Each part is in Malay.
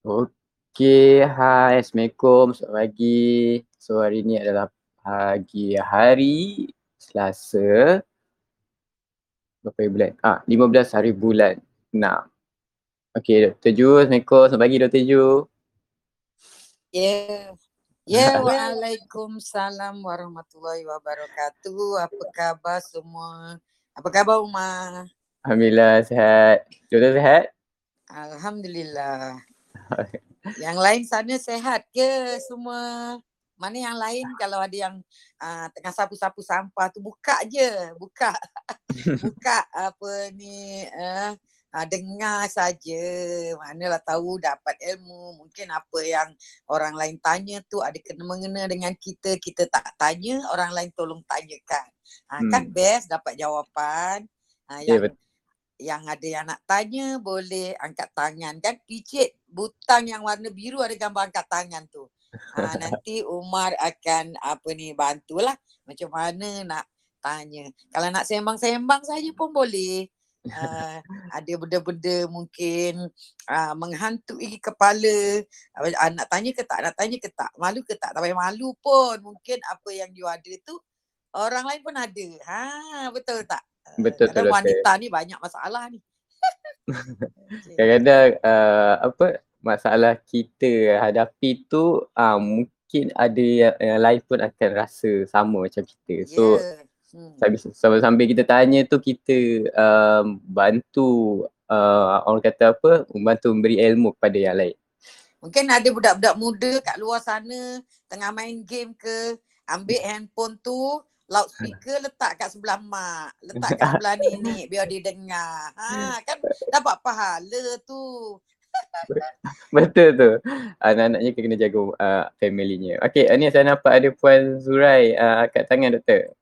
Okey, hai Assalamualaikum, selamat pagi. So hari ni adalah pagi hari Selasa. Berapa hari bulan? Ah, 15 hari bulan 6. Okey, Dr. Ju, Assalamualaikum. Selamat pagi Dr. Ju. Ya. Ya, Waalaikumsalam warahmatullahi wabarakatuh. Apa khabar semua? Apa khabar Umar? Alhamdulillah sihat. Doktor sihat? Alhamdulillah. Yang lain sana sehat ke semua? Mana yang lain kalau ada yang uh, tengah sapu-sapu sampah tu buka je, buka. buka apa ni uh, uh, dengar saja. Manalah tahu dapat ilmu. Mungkin apa yang orang lain tanya tu ada kena mengena dengan kita, kita tak tanya, orang lain tolong tanyakan. Uh, hmm. Kan best dapat jawapan. Uh, yang yeah, yang ada yang nak tanya boleh angkat tangan kan picit butang yang warna biru ada gambar angkat tangan tu. Ha, nanti Umar akan apa ni bantulah macam mana nak tanya. Kalau nak sembang-sembang saja pun boleh. Uh, ada benda-benda mungkin uh, menghantui kepala uh, nak tanya ke tak nak tanya ke tak malu ke tak tak payah malu pun mungkin apa yang you ada tu orang lain pun ada ha betul tak Betul betul. wanita ni banyak masalah ni. Kadang-kadang uh, apa masalah kita hadapi tu uh, mungkin ada yang, yang lain pun akan rasa sama macam kita. So yeah. hmm. sambil-sambil kita tanya tu kita um, bantu uh, orang kata apa membantu memberi ilmu kepada yang lain. Mungkin ada budak-budak muda kat luar sana tengah main game ke ambil handphone tu loudspeaker letak kat sebelah mak, letak kat sebelah nenek biar dia dengar. Ha kan dapat pahala tu. Betul tu. Anak-anaknya kena jaga uh, family-nya. Okey, ni saya nampak ada Puan Zurai uh, kat tangan doktor.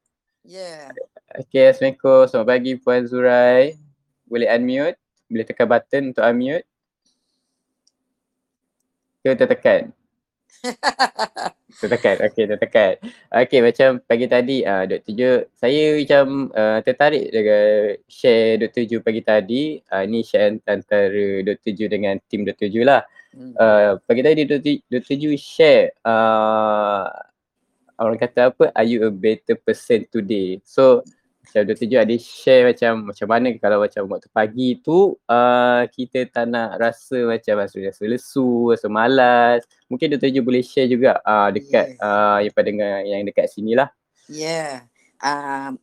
Ya. Yeah. Okey, Assalamualaikum. Selamat pagi Puan Zurai. Boleh unmute? Boleh tekan button untuk unmute? Kita tekan. Tertekan, okey tertekan. Okey macam pagi tadi uh, Dr. Ju, saya macam uh, tertarik dengan share Dr. Ju pagi tadi. Uh, ni share antara Dr. Ju dengan tim Dr. Ju lah. Uh, pagi tadi Dr. Dr. Ju share uh, orang kata apa, are you a better person today? So macam Dr. Jo ada share macam macam mana kalau macam waktu pagi tu uh, kita tak nak rasa macam rasa, rasa lesu, rasa malas. Mungkin Dr. Jo boleh share juga uh, dekat yeah. uh, yang pada dengan yang dekat sini lah. Ya. Yeah. Um,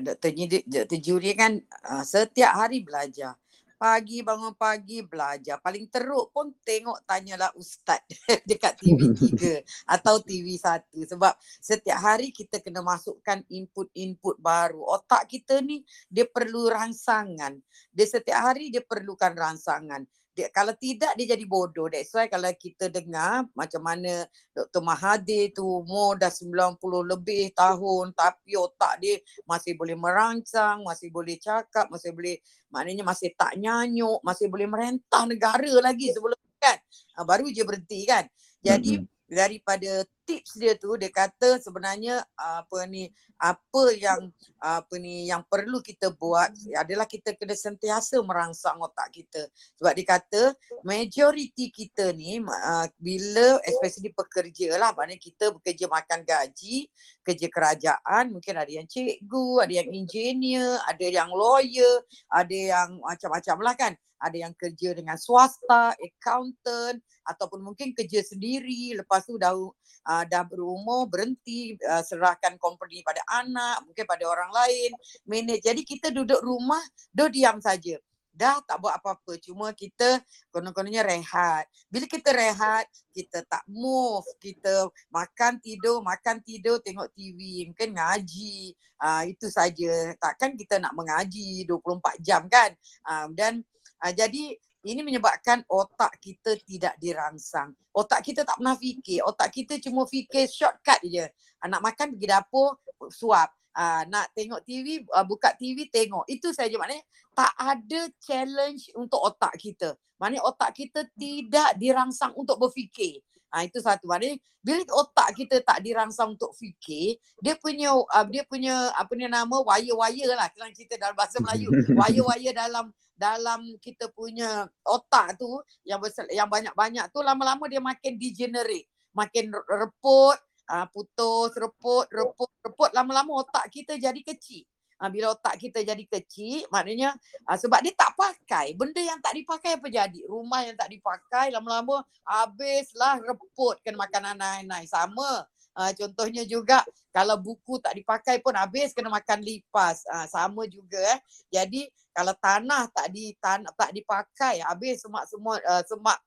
Dr. Dr. Jo ni kan uh, setiap hari belajar pagi bangun pagi belajar. Paling teruk pun tengok tanyalah ustaz dekat TV3 atau TV1 sebab setiap hari kita kena masukkan input-input baru. Otak kita ni dia perlu rangsangan. Dia setiap hari dia perlukan rangsangan dia, kalau tidak dia jadi bodoh. That's why kalau kita dengar macam mana Dr. Mahathir tu umur dah 90 lebih tahun tapi otak dia masih boleh merancang, masih boleh cakap, masih boleh maknanya masih tak nyanyuk, masih boleh merentah negara lagi sebelum kan. Ha, baru je berhenti kan. Jadi mm-hmm daripada tips dia tu dia kata sebenarnya apa ni apa yang apa ni yang perlu kita buat adalah kita kena sentiasa merangsang otak kita. Sebab dia kata majoriti kita ni uh, bila especially pekerja lah maknanya kita bekerja makan gaji kerja kerajaan mungkin ada yang cikgu ada yang engineer ada yang lawyer ada yang macam-macam lah kan. Ada yang kerja dengan swasta, accountant ataupun mungkin kerja sendiri lepas tu dah uh, dah berumur berhenti uh, serahkan company pada anak, mungkin pada orang lain, manage. Jadi kita duduk rumah, duduk diam saja. Dah tak buat apa-apa, cuma kita konon-kononnya rehat. Bila kita rehat, kita tak move, kita makan tidur, makan tidur, tengok TV, mungkin ngaji. Uh, itu saja. Takkan kita nak mengaji 24 jam kan? Uh, dan Uh, jadi ini menyebabkan otak kita tidak dirangsang. Otak kita tak pernah fikir. Otak kita cuma fikir shortcut je. Uh, nak makan pergi dapur, suap. Uh, nak tengok TV, uh, buka TV, tengok. Itu saja maknanya tak ada challenge untuk otak kita. Maknanya otak kita tidak dirangsang untuk berfikir. Ha, itu satu. Maknanya bila otak kita tak dirangsang untuk fikir, dia punya uh, dia punya apa ni nama wire-wire lah kalau cerita dalam bahasa Melayu. Wire-wire dalam dalam kita punya otak tu yang besar, yang banyak-banyak tu lama-lama dia makin degenerate, makin reput, uh, putus, reput, reput, reput lama-lama otak kita jadi kecil. Ha, bila otak kita jadi kecil, maknanya ha, sebab dia tak pakai. Benda yang tak dipakai apa jadi? Rumah yang tak dipakai lama-lama habislah reput kena makan anai-anai. Sama. Ha, contohnya juga kalau buku tak dipakai pun habis kena makan lipas. Ha, sama juga eh. Jadi kalau tanah tak di tanah tak dipakai habis semak semua uh, semak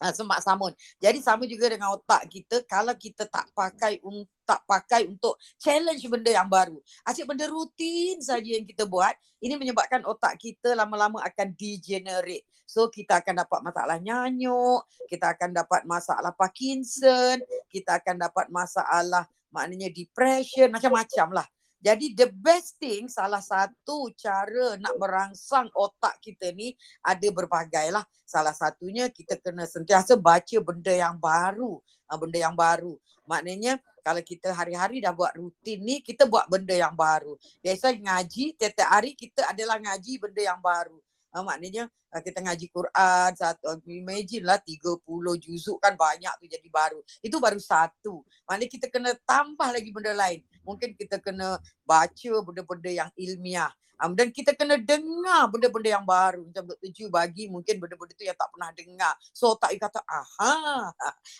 uh, semak samun. Jadi sama juga dengan otak kita kalau kita tak pakai um, tak pakai untuk challenge benda yang baru. Asyik benda rutin saja yang kita buat, ini menyebabkan otak kita lama-lama akan degenerate. So kita akan dapat masalah nyanyuk, kita akan dapat masalah Parkinson, kita akan dapat masalah maknanya depression, macam-macam lah. Jadi the best thing salah satu cara nak merangsang otak kita ni ada berbagai lah. Salah satunya kita kena sentiasa baca benda yang baru. Ah, benda yang baru. Maknanya kalau kita hari-hari dah buat rutin ni kita buat benda yang baru. Biasa ngaji tiap-tiap hari kita adalah ngaji benda yang baru. Uh, maknanya uh, kita ngaji Quran satu imagine lah 30 juzuk kan banyak tu jadi baru. Itu baru satu. Maknanya kita kena tambah lagi benda lain. Mungkin kita kena baca benda-benda yang ilmiah. Um, dan kita kena dengar benda-benda yang baru. Macam Dr. Ju bagi mungkin benda-benda tu yang tak pernah dengar. So tak kata aha,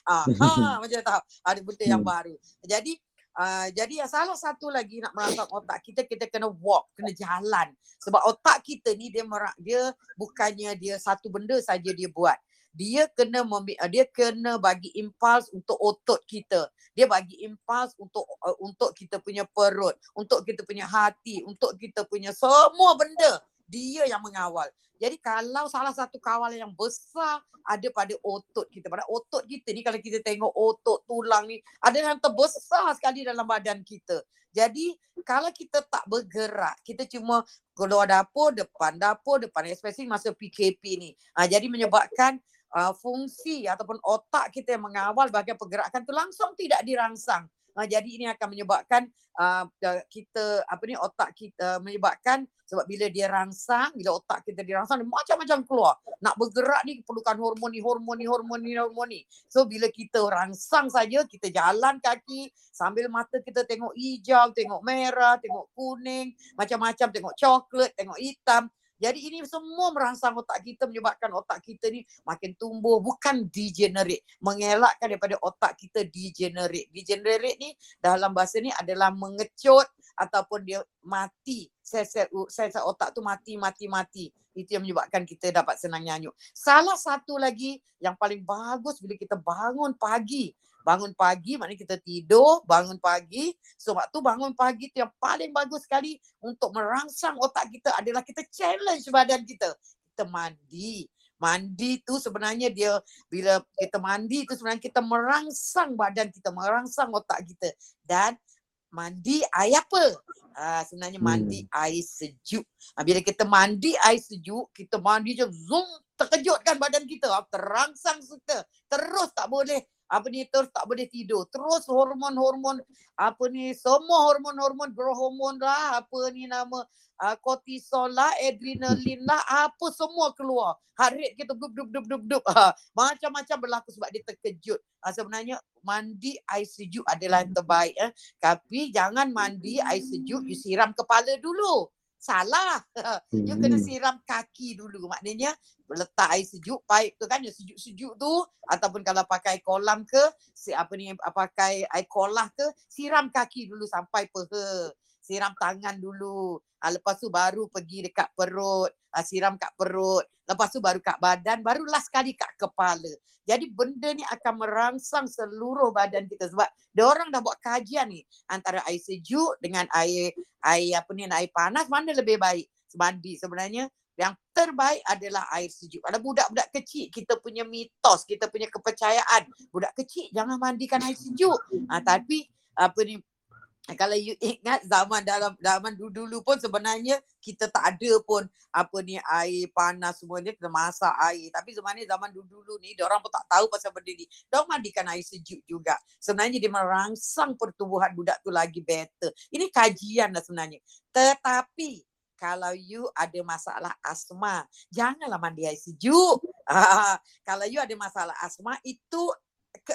aha macam tak ada benda yang hmm. baru. Jadi Uh, jadi salah satu lagi nak merangsang otak kita kita kena walk, kena jalan. Sebab otak kita ni dia merak, dia bukannya dia satu benda saja dia buat. Dia kena membi- ah, dia kena bagi impuls untuk otot kita. Dia bagi impuls untuk uh, untuk kita punya perut, untuk kita punya hati, untuk kita punya semua benda dia yang mengawal. Jadi kalau salah satu kawalan yang besar ada pada otot kita. Pada otot kita ni kalau kita tengok otot tulang ni ada yang terbesar sekali dalam badan kita. Jadi kalau kita tak bergerak, kita cuma keluar dapur, depan dapur, depan especially masa PKP ni. Ha, jadi menyebabkan uh, fungsi ataupun otak kita yang mengawal bahagian pergerakan tu langsung tidak dirangsang. Uh, jadi ini akan menyebabkan uh, kita apa ni otak kita uh, menyebabkan sebab bila dia rangsang, bila otak kita dirangsang dia macam-macam keluar. Nak bergerak ni perlukan hormon ni, hormon ni, hormon ni, hormon ni. So bila kita rangsang saja, kita jalan kaki sambil mata kita tengok hijau, tengok merah, tengok kuning, macam-macam tengok coklat, tengok hitam. Jadi ini semua merangsang otak kita menyebabkan otak kita ni makin tumbuh bukan degenerate. Mengelakkan daripada otak kita degenerate. Degenerate ni dalam bahasa ni adalah mengecut ataupun dia mati. Sel-sel otak tu mati, mati, mati. Itu yang menyebabkan kita dapat senang nyanyuk. Salah satu lagi yang paling bagus bila kita bangun pagi bangun pagi maknanya kita tidur bangun pagi. So waktu bangun pagi tu yang paling bagus sekali untuk merangsang otak kita adalah kita challenge badan kita. Kita mandi. Mandi tu sebenarnya dia bila kita mandi tu sebenarnya kita merangsang badan kita merangsang otak kita. Dan mandi air apa? Uh, sebenarnya mandi hmm. air sejuk. Uh, bila kita mandi air sejuk kita mandi je zoom terkejutkan badan kita. Terangsang kita. Terus tak boleh apa ni terus tak boleh tidur. Terus hormon-hormon apa ni semua hormon-hormon berhormon lah apa ni nama uh, kortisol lah adrenalin lah apa semua keluar. Heart rate kita dup dup dup dup dup. Ha, macam-macam berlaku sebab dia terkejut. Ha, sebenarnya mandi air sejuk adalah yang terbaik eh. tapi jangan mandi air sejuk you siram kepala dulu salah. you kena hmm. siram kaki dulu. Maknanya letak air sejuk, pipe tu kan yang sejuk-sejuk tu ataupun kalau pakai kolam ke, si apa ni pakai air kolah ke, siram kaki dulu sampai peha. Siram tangan dulu. Ha, lepas tu baru pergi dekat perut, ha, siram kat perut. Lepas tu baru kat badan, baru last sekali kat kepala. Jadi benda ni akan merangsang seluruh badan kita sebab dia orang dah buat kajian ni antara air sejuk dengan air air apa ni air panas mana lebih baik mandi sebenarnya yang terbaik adalah air sejuk. Ada budak-budak kecil kita punya mitos, kita punya kepercayaan. Budak kecil jangan mandikan air sejuk. Ha, tapi apa ni kalau you ingat zaman dalam zaman dulu-dulu pun sebenarnya kita tak ada pun apa ni air panas semua ni kena masak air. Tapi sebenarnya zaman dulu-dulu ni dia orang pun tak tahu pasal benda ni. Dia mandikan air sejuk juga. Sebenarnya dia merangsang pertumbuhan budak tu lagi better. Ini kajian lah sebenarnya. Tetapi kalau you ada masalah asma, janganlah mandi air sejuk. kalau you ada masalah asma, itu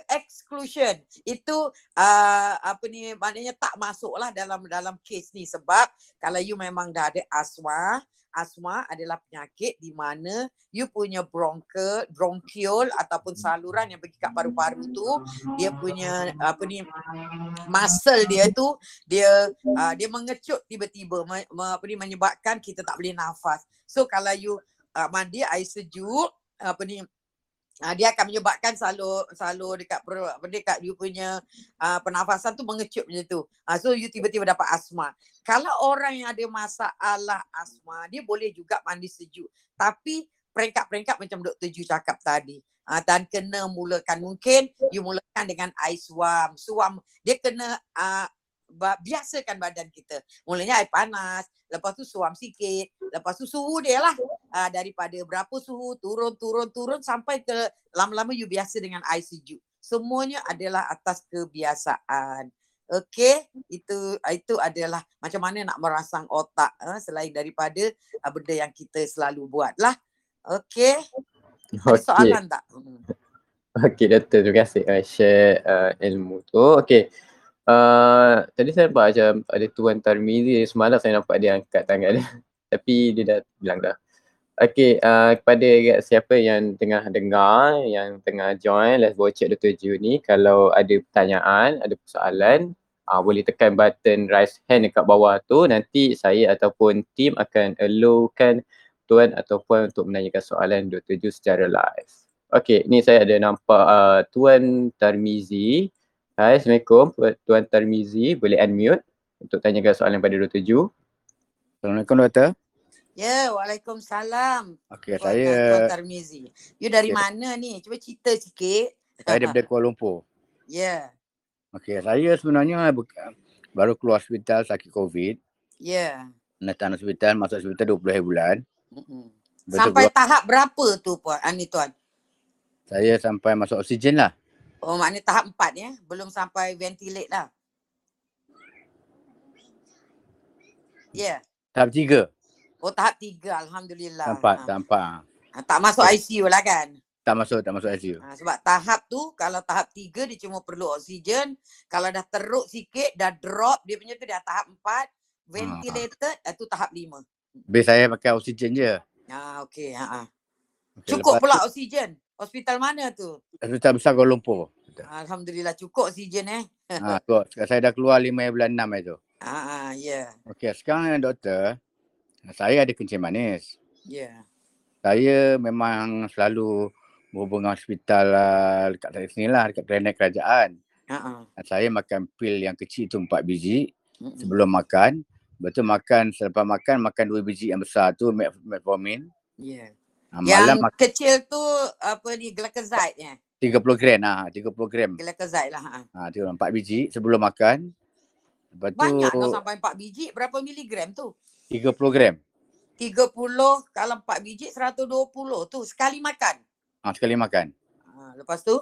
exclusion. Itu uh, apa ni maknanya tak masuklah dalam dalam kes ni. Sebab kalau you memang dah ada asma asma adalah penyakit di mana you punya bronchial bronchiol ataupun saluran yang pergi kat paru-paru tu dia punya apa ni muscle dia tu dia uh, dia mengecut tiba-tiba me, me, apa ni menyebabkan kita tak boleh nafas. So kalau you uh, mandi air sejuk apa ni uh, dia akan menyebabkan salur salur dekat dekat you punya uh, pernafasan tu mengecut macam tu. Uh, so you tiba-tiba dapat asma. Kalau orang yang ada masalah asma, dia boleh juga mandi sejuk. Tapi peringkat-peringkat macam Dr. Ju cakap tadi. Uh, dan kena mulakan mungkin you mulakan dengan air suam. Suam dia kena uh, biasakan badan kita. Mulanya air panas, lepas tu suam sikit, lepas tu suhu dia lah. Uh, daripada berapa suhu, turun, turun, turun sampai ke lama-lama you biasa dengan air sejuk. Semuanya adalah atas kebiasaan. Okey, itu itu adalah macam mana nak merangsang otak uh, selain daripada uh, benda yang kita selalu buat lah. Okey. Okay. soalan tak? Hmm. Okey, Doktor. Terima kasih uh, share uh, ilmu tu. Okey. Uh, tadi saya nampak macam ada Tuan Tarmizi semalam saya nampak dia angkat tangan dia. Tapi dia dah bilang dah. Okay, uh, kepada siapa yang tengah dengar, yang tengah join Let's Watch It Dr. Ju ni, kalau ada pertanyaan, ada persoalan, uh, boleh tekan button raise hand dekat bawah tu. Nanti saya ataupun team akan allowkan tuan ataupun untuk menanyakan soalan Dr. Ju secara live. Okay, ni saya ada nampak uh, Tuan Tarmizi. Hai, Assalamualaikum Tuan Tarmizi. Boleh unmute untuk tanyakan soalan pada Dr. Ju. Assalamualaikum Doktor. Ya, Waalaikumsalam. Okey, saya Tuan Tarmizi. You dari ya. mana ni? Cuba cerita sikit. Saya daripada Kuala Lumpur. Ya. Yeah. Okey, saya sebenarnya baru keluar hospital sakit COVID. Ya. Yeah. Datang hospital, masuk hospital 20 hari bulan. Mm-hmm. Sampai keluar. tahap berapa tu Puan? Ani Tuan? Saya sampai masuk oksigen lah. Oh maknanya tahap empat ya? Belum sampai ventilate lah. Ya. Yeah. Tahap tiga. Oh tahap tiga Alhamdulillah. Nampak, ha. nampak. Ha, tak masuk ICU lah kan? Tak masuk, tak masuk ICU. Ha, sebab tahap tu kalau tahap tiga dia cuma perlu oksigen. Kalau dah teruk sikit, dah drop dia punya tu dah tahap empat. Ventilated, ha. itu tahap lima. Base saya pakai oksigen je. Ha, okay. Ha, ha. Okay, Cukup pula tu. oksigen. Hospital mana tu? Hospital besar Kuala Lumpur. Alhamdulillah cukup oksigen eh. Ha, cukup. Saya dah keluar 5 bulan 6 itu. Ah, ya. Yeah. Okey, sekarang doktor, saya ada kencing manis. Ya. Yeah. Saya memang selalu berhubungan hospital uh, dekat sini lah, dekat klinik kerajaan. Uh-uh. Saya makan pil yang kecil tu 4 biji uh-uh. sebelum makan. Betul makan, selepas makan, makan 2 biji yang besar tu, metformin. Ya. Yeah. Ha, yang malam kecil tu apa ni glycoside ya? 30 gram ah, 30 gram. Glycoside lah. Ha, ha 4 biji sebelum makan. Lepas tu Banyak tu sampai 4 biji, berapa miligram tu? 30 gram. 30 kalau 4 biji 120 tu sekali makan. Ah ha, sekali makan. Ha, lepas tu?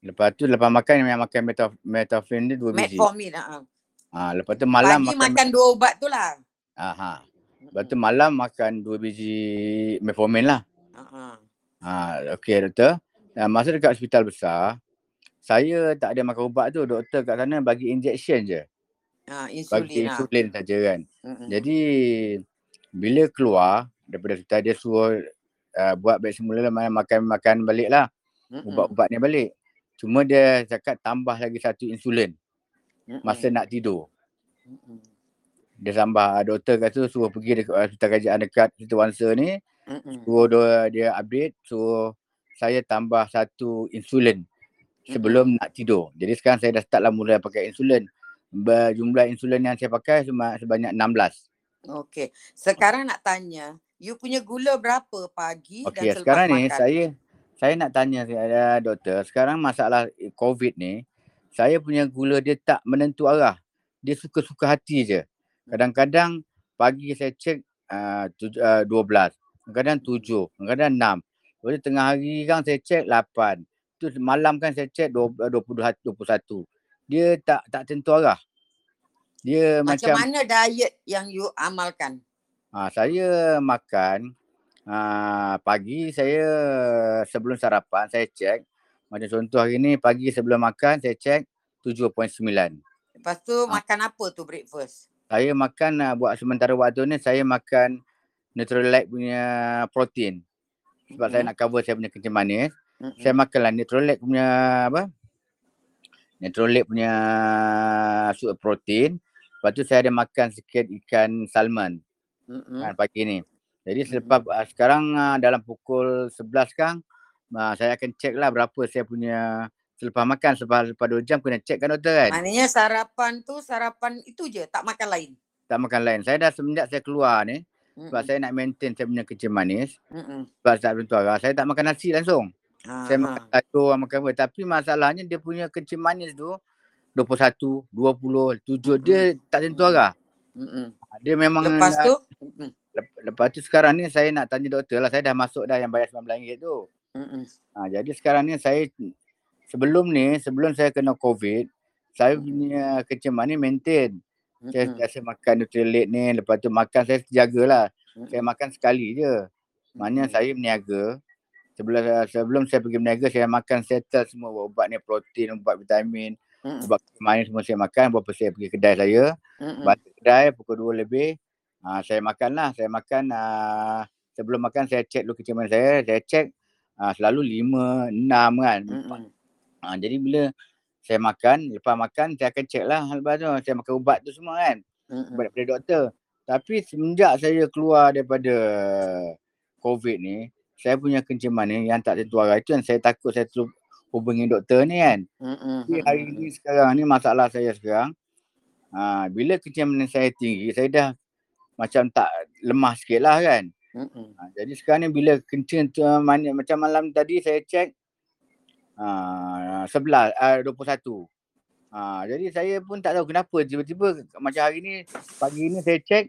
Lepas tu lepas makan yang makan metaf metafin ni 2 biji. Metformin ha. Ha, lepas tu malam Pagi makan makan dua ubat tu lah. Aha. Lepas tu malam makan 2 biji metformin lah. Uh-huh. Ha, okey doktor. Dan masa dekat hospital besar, saya tak ada makan ubat tu. Doktor kat sana bagi injection je. Ha, insulin bagi lah. insulin saja kan. Uh-huh. Jadi bila keluar daripada hospital dia suruh uh, buat baik semula lah makan makan balik lah. Uh-huh. Ubat-ubat ni balik. Cuma dia cakap tambah lagi satu insulin. Uh-huh. Masa nak tidur. Uh-huh. Dia tambah doktor kata suruh pergi dekat hospital kerajaan dekat Situ Wangsa ni. So dia, dia update so saya tambah satu insulin sebelum Mm-mm. nak tidur. Jadi sekarang saya dah start lah mula pakai insulin. Jumlah insulin yang saya pakai sebanyak 16. Okey. Sekarang nak tanya, you punya gula berapa pagi okay, dan selepas sekarang ni saya saya nak tanya uh, doktor, sekarang masalah COVID ni, saya punya gula dia tak menentu arah. dia suka-suka hati je. Kadang-kadang pagi saya cek uh, tuj- uh, 12, kadang-kadang 7, kadang-kadang 6. Lepas tengah hari kan saya cek 8. Tu malam kan saya cek 20, 21. Dia tak tak tentu arah. Dia macam, macam mana diet yang you amalkan? Ha, saya makan ha, pagi saya sebelum sarapan saya cek macam contoh hari ni pagi sebelum makan saya cek 7.9. Lepas tu ha. makan apa tu breakfast? Saya makan uh, buat sementara waktu ni saya makan Neutralite punya protein. Sebab mm-hmm. saya nak cover saya punya kencing manis. Mm-hmm. Saya makanlah Neutralite punya apa? Neutralite punya susu protein. Lepas tu saya ada makan sikit ikan salmon mm-hmm. kan, pagi ni. Jadi selepas mm-hmm. uh, sekarang uh, dalam pukul 11 kan uh, saya akan cek lah berapa saya punya selepas makan selepas selepas 2 jam kena cek kan doktor kan. Maknanya sarapan tu sarapan itu je tak makan lain. Tak makan lain. Saya dah semenjak saya keluar ni mm-hmm. sebab saya nak maintain saya punya kencing manis. Mm-hmm. Sebab tak bentuk arah saya tak makan nasi langsung. Ha, saya makan sayur makan apa tapi masalahnya dia punya kencing manis tu 21, 20, 7 mm-hmm. dia tak tentu arah. Mm-hmm. Dia memang lepas tu lepas tu sekarang ni saya nak tanya doktor lah saya dah masuk dah yang bayar RM9 tu. Mm-hmm. Ha, jadi sekarang ni saya sebelum ni sebelum saya kena covid saya punya kencing manis maintain. Mm-hmm. Saya biasa makan Nutrilite ni lepas tu makan saya jagalah. Mm-hmm. Saya makan sekali je. Maknanya mm-hmm. saya berniaga sebelum sebelum saya pergi berniaga saya makan settle semua ubat ni protein, ubat vitamin. Mm-hmm. Sebab main semua saya makan, berapa saya pergi kedai saya. Mm-hmm. Balik kedai pukul 2 lebih. Uh, saya makan lah. Saya makan, uh, sebelum makan saya cek dulu kencing saya. Saya cek uh, selalu 5, 6 kan. Mm-hmm. Uh, jadi bila saya makan, lepas makan saya akan cek lah. Lepas tu saya makan ubat tu semua kan. Mm-hmm. Ubat daripada doktor. Tapi semenjak saya keluar daripada COVID ni, saya punya kencing manis yang tak tentu arah itu yang saya takut saya terus hubungi doktor ni kan. Tapi hari ni sekarang ni masalah saya sekarang. Ha, bila kencing manis saya tinggi, saya dah macam tak lemah sikit lah kan. Ha, jadi sekarang ni bila kencing tu macam malam tadi saya cek ha, 11, uh, 21. Ha, jadi saya pun tak tahu kenapa tiba-tiba macam hari ni, pagi ni saya cek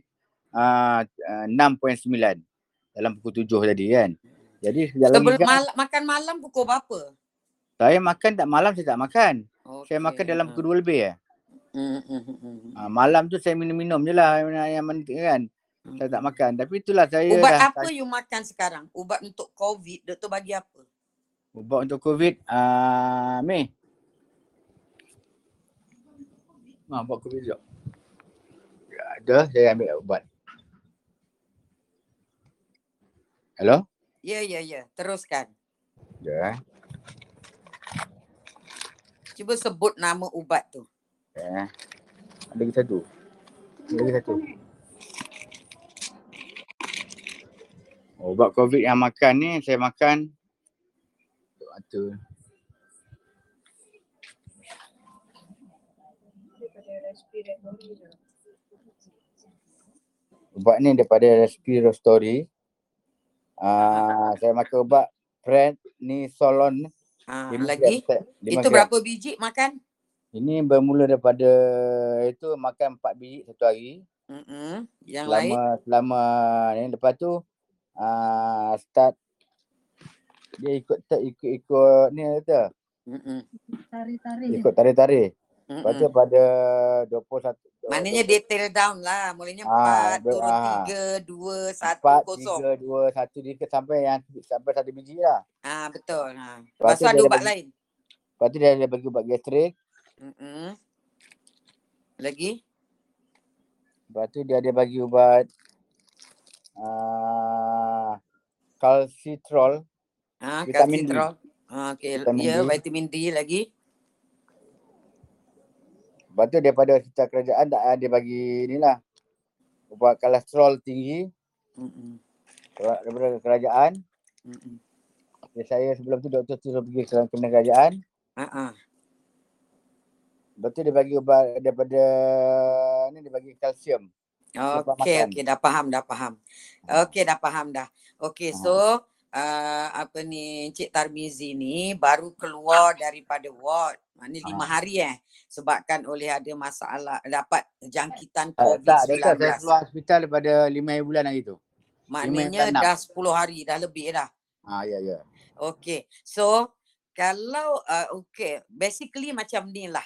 uh, uh, 6.9 dalam pukul 7 tadi kan. Jadi Sebelum mal- makan malam pukul berapa? Saya makan tak malam saya tak makan. Okay. Saya makan dalam pukul dua lebih ya. Ha, malam tu saya minum-minum je lah yang, yang penting kan. Hmm. Saya tak makan. Tapi itulah saya Ubat dah, apa tak... you makan sekarang? Ubat untuk COVID, doktor bagi apa? Ubat untuk COVID, uh, Mei. Ha, ubat COVID sekejap. Ya, ada, saya ambil ubat. Hello? Ya, ya, ya. Teruskan. Ya. Cuba sebut nama ubat tu. Eh. Ada lagi satu. Ada lagi satu. Ubat COVID yang makan ni, saya makan. Waktu. Ubat ni daripada Respiratory. Uh, saya makan ubat Prednisolone Ha, lagi? Gram, itu gram. berapa biji makan? Ini bermula daripada itu makan empat biji satu hari. Mm-hmm. Yang selama, lain? Selama ni lepas tu uh, start dia ikut tak ikut ikut ni kata. Tarik-tarik. Ikut tarik-tarik. Lepas tu pada 21 Maknanya detail down lah. Mulanya ha, 4, turun 3, 2, 1, 4, 3, 2, 1 dia sampai yang sampai satu biji lah. Ah ha, betul. Ha. Lepas, tu ada ubat bagi, lain. Lepas tu dia ada bagi ubat gastrik. Mm-hmm. Lagi? Lepas tu dia ada bagi ubat uh, calcitrol. Ha, calcitrol. Ah, okay. Ya, vitamin D lagi. Lepas tu daripada secara kerajaan tak ada bagi ni lah. Ubat kolesterol tinggi. Mm-mm. Daripada kerajaan. Mm-mm. saya sebelum tu doktor suruh pergi ke kena kerajaan. Uh-uh. Lepas tu dia bagi ubat daripada ni dia bagi kalsium. Okey, okey dah faham, dah faham. Okey dah faham dah. Okey, uh. so uh, apa ni Encik Tarmizi ni baru keluar daripada ward. Mana lima ah. hari eh. Sebabkan oleh ada masalah dapat jangkitan COVID-19. Uh, tak, dekat saya keluar hospital daripada lima bulan hari tu. Maknanya dah sepuluh hari dah lebih dah. Ah ya ya. Okay. So kalau uh, okay basically macam ni lah.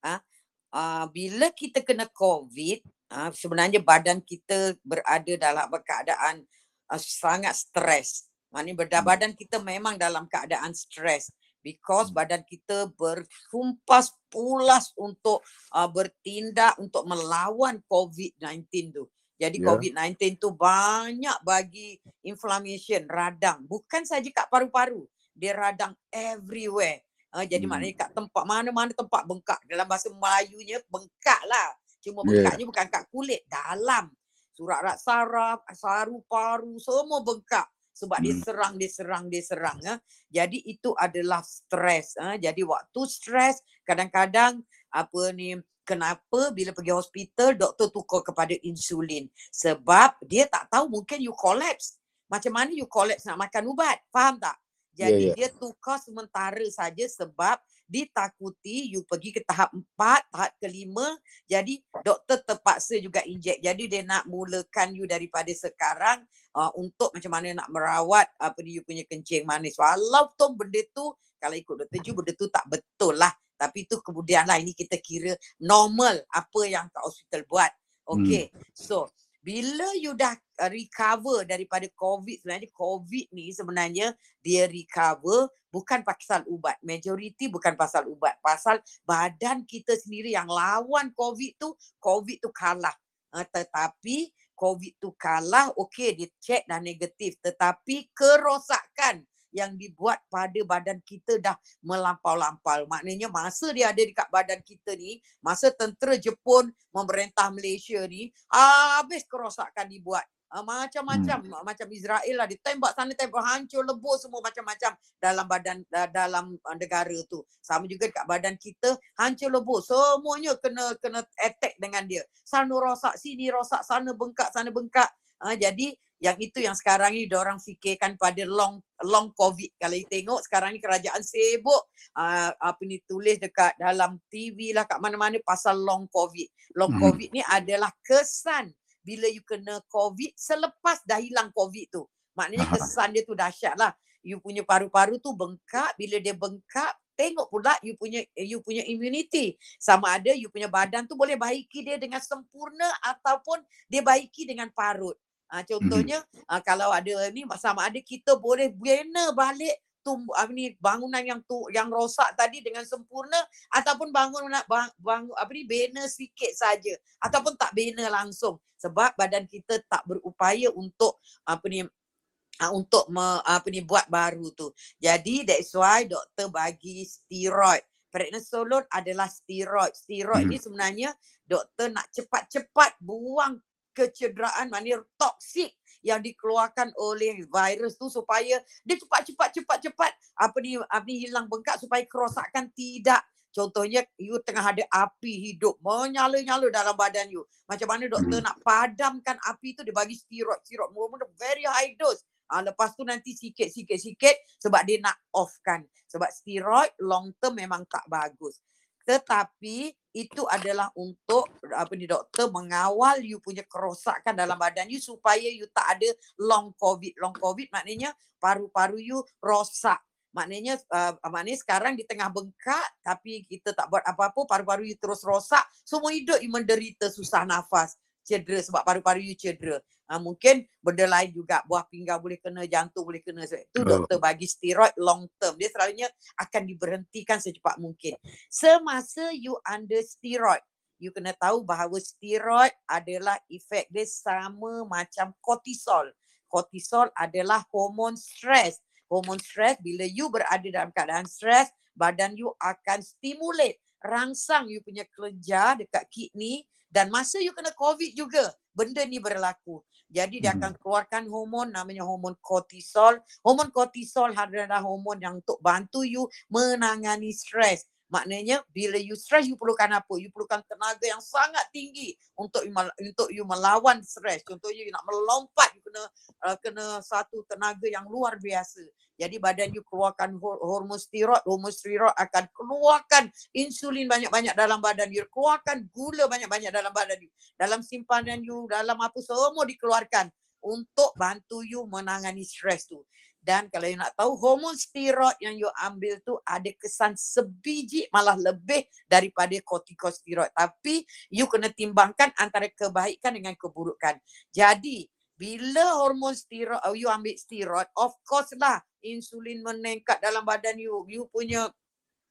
Ha? Uh, bila kita kena COVID uh, sebenarnya badan kita berada dalam keadaan uh, sangat stres. Maknanya hmm. badan kita memang dalam keadaan stres because hmm. badan kita berhumpas pulas untuk uh, bertindak untuk melawan COVID-19 tu. Jadi yeah. COVID-19 tu banyak bagi inflammation, radang. Bukan saja kat paru-paru. Dia radang everywhere. Uh, jadi hmm. maknanya kat tempat mana-mana tempat bengkak. Dalam bahasa Melayunya bengkak lah. Cuma bengkaknya yeah. bukan kat kulit. Dalam. Surat rat saraf, saru, paru, semua bengkak sebab hmm. dia serang dia serang dia serang ya. Jadi itu adalah stres ha? jadi waktu stres kadang-kadang apa ni kenapa bila pergi hospital doktor tukar kepada insulin sebab dia tak tahu mungkin you collapse. Macam mana you collapse nak makan ubat? Faham tak? Jadi yeah, yeah. dia tukar sementara saja sebab ditakuti you pergi ke tahap empat, tahap kelima. Jadi doktor terpaksa juga injek. Jadi dia nak mulakan you daripada sekarang uh, untuk macam mana nak merawat apa you punya kencing manis. Walaupun benda tu kalau ikut doktor Ju benda tu tak betul lah. Tapi tu kemudian lah ini kita kira normal apa yang kat hospital buat. Okay. Hmm. So bila you dah uh, recover daripada COVID sebenarnya COVID ni sebenarnya dia recover bukan pasal ubat. Majoriti bukan pasal ubat. Pasal badan kita sendiri yang lawan COVID tu, COVID tu kalah. Uh, tetapi COVID tu kalah, okey dia check dah negatif. Tetapi kerosakan yang dibuat pada badan kita dah melampau-lampau. Maknanya masa dia ada dekat badan kita ni, masa tentera Jepun memerintah Malaysia ni, habis kerosakan dibuat. Uh, macam-macam. Hmm. macam Israel lah ditembak sana tembak hancur lebur semua macam-macam dalam badan uh, dalam uh, negara tu. Sama juga dekat badan kita hancur lebur. Semuanya kena kena attack dengan dia. Sana rosak sini rosak sana bengkak sana bengkak. Uh, jadi yang itu yang sekarang ni orang fikirkan pada long long covid. Kalau you tengok sekarang ni kerajaan sibuk. Uh, apa ni tulis dekat dalam TV lah kat mana-mana pasal long covid. Long hmm. covid ni adalah kesan bila you kena covid selepas dah hilang covid tu. Maknanya kesan dia tu dahsyat lah. You punya paru-paru tu bengkak. Bila dia bengkak tengok pula you punya you punya immunity. Sama ada you punya badan tu boleh baiki dia dengan sempurna ataupun dia baiki dengan parut. Uh, contohnya mm-hmm. uh, kalau ada ni sama ada kita boleh bina balik tumbuh uh, ni bangunan yang tu yang rosak tadi dengan sempurna ataupun bangun nak bang, bang, apa ni bina sikit saja ataupun tak bina langsung sebab badan kita tak berupaya untuk apa ni uh, untuk me, apa ni buat baru tu. Jadi that's why doktor bagi steroid. Prednisolone adalah steroid. Steroid hmm. ni sebenarnya doktor nak cepat-cepat buang kecederaan maknanya toksik yang dikeluarkan oleh virus tu supaya dia cepat-cepat cepat-cepat apa ni apa ni hilang bengkak supaya kerosakan tidak Contohnya you tengah ada api hidup menyala-nyala dalam badan you. Macam mana doktor hmm. nak padamkan api tu dia bagi steroid. Steroid mula-mula very high dose. Ha, lepas tu nanti sikit-sikit-sikit sebab dia nak off kan. Sebab steroid long term memang tak bagus tetapi itu adalah untuk apa ni doktor mengawal you punya kerosakan dalam badan you supaya you tak ada long covid. Long covid maknanya paru-paru you rosak. Maknanya uh, maknanya sekarang di tengah bengkak tapi kita tak buat apa-apa paru-paru you terus rosak semua hidup you menderita susah nafas cedera sebab paru-paru you cedera. Ha, mungkin benda lain juga buah pinggang boleh kena, jantung boleh kena. Sebab itu doktor bagi steroid long term. Dia selalunya akan diberhentikan secepat mungkin. Semasa you under steroid, you kena tahu bahawa steroid adalah efek dia sama macam kortisol. Kortisol adalah hormon stres. Hormon stres bila you berada dalam keadaan stres, badan you akan stimulate rangsang you punya kelenjar dekat kidney dan masa you kena COVID juga, benda ni berlaku. Jadi dia akan hmm. keluarkan hormon namanya hormon kortisol. Hormon kortisol adalah hormon yang untuk bantu you menangani stres. Maknanya bila you stress you perlukan apa? You perlukan tenaga yang sangat tinggi untuk you, untuk you melawan stress. Contohnya you nak melompat you kena uh, kena satu tenaga yang luar biasa. Jadi badan you keluarkan hormon steroid, hormon steroid akan keluarkan insulin banyak-banyak dalam badan you, keluarkan gula banyak-banyak dalam badan you. Dalam simpanan you, dalam apa semua dikeluarkan untuk bantu you menangani stres tu. Dan kalau you nak tahu hormon steroid yang you ambil tu ada kesan sebiji malah lebih daripada kortikosteroid. Tapi you kena timbangkan antara kebaikan dengan keburukan. Jadi bila hormon steroid, you ambil steroid, of course lah insulin meningkat dalam badan you. You punya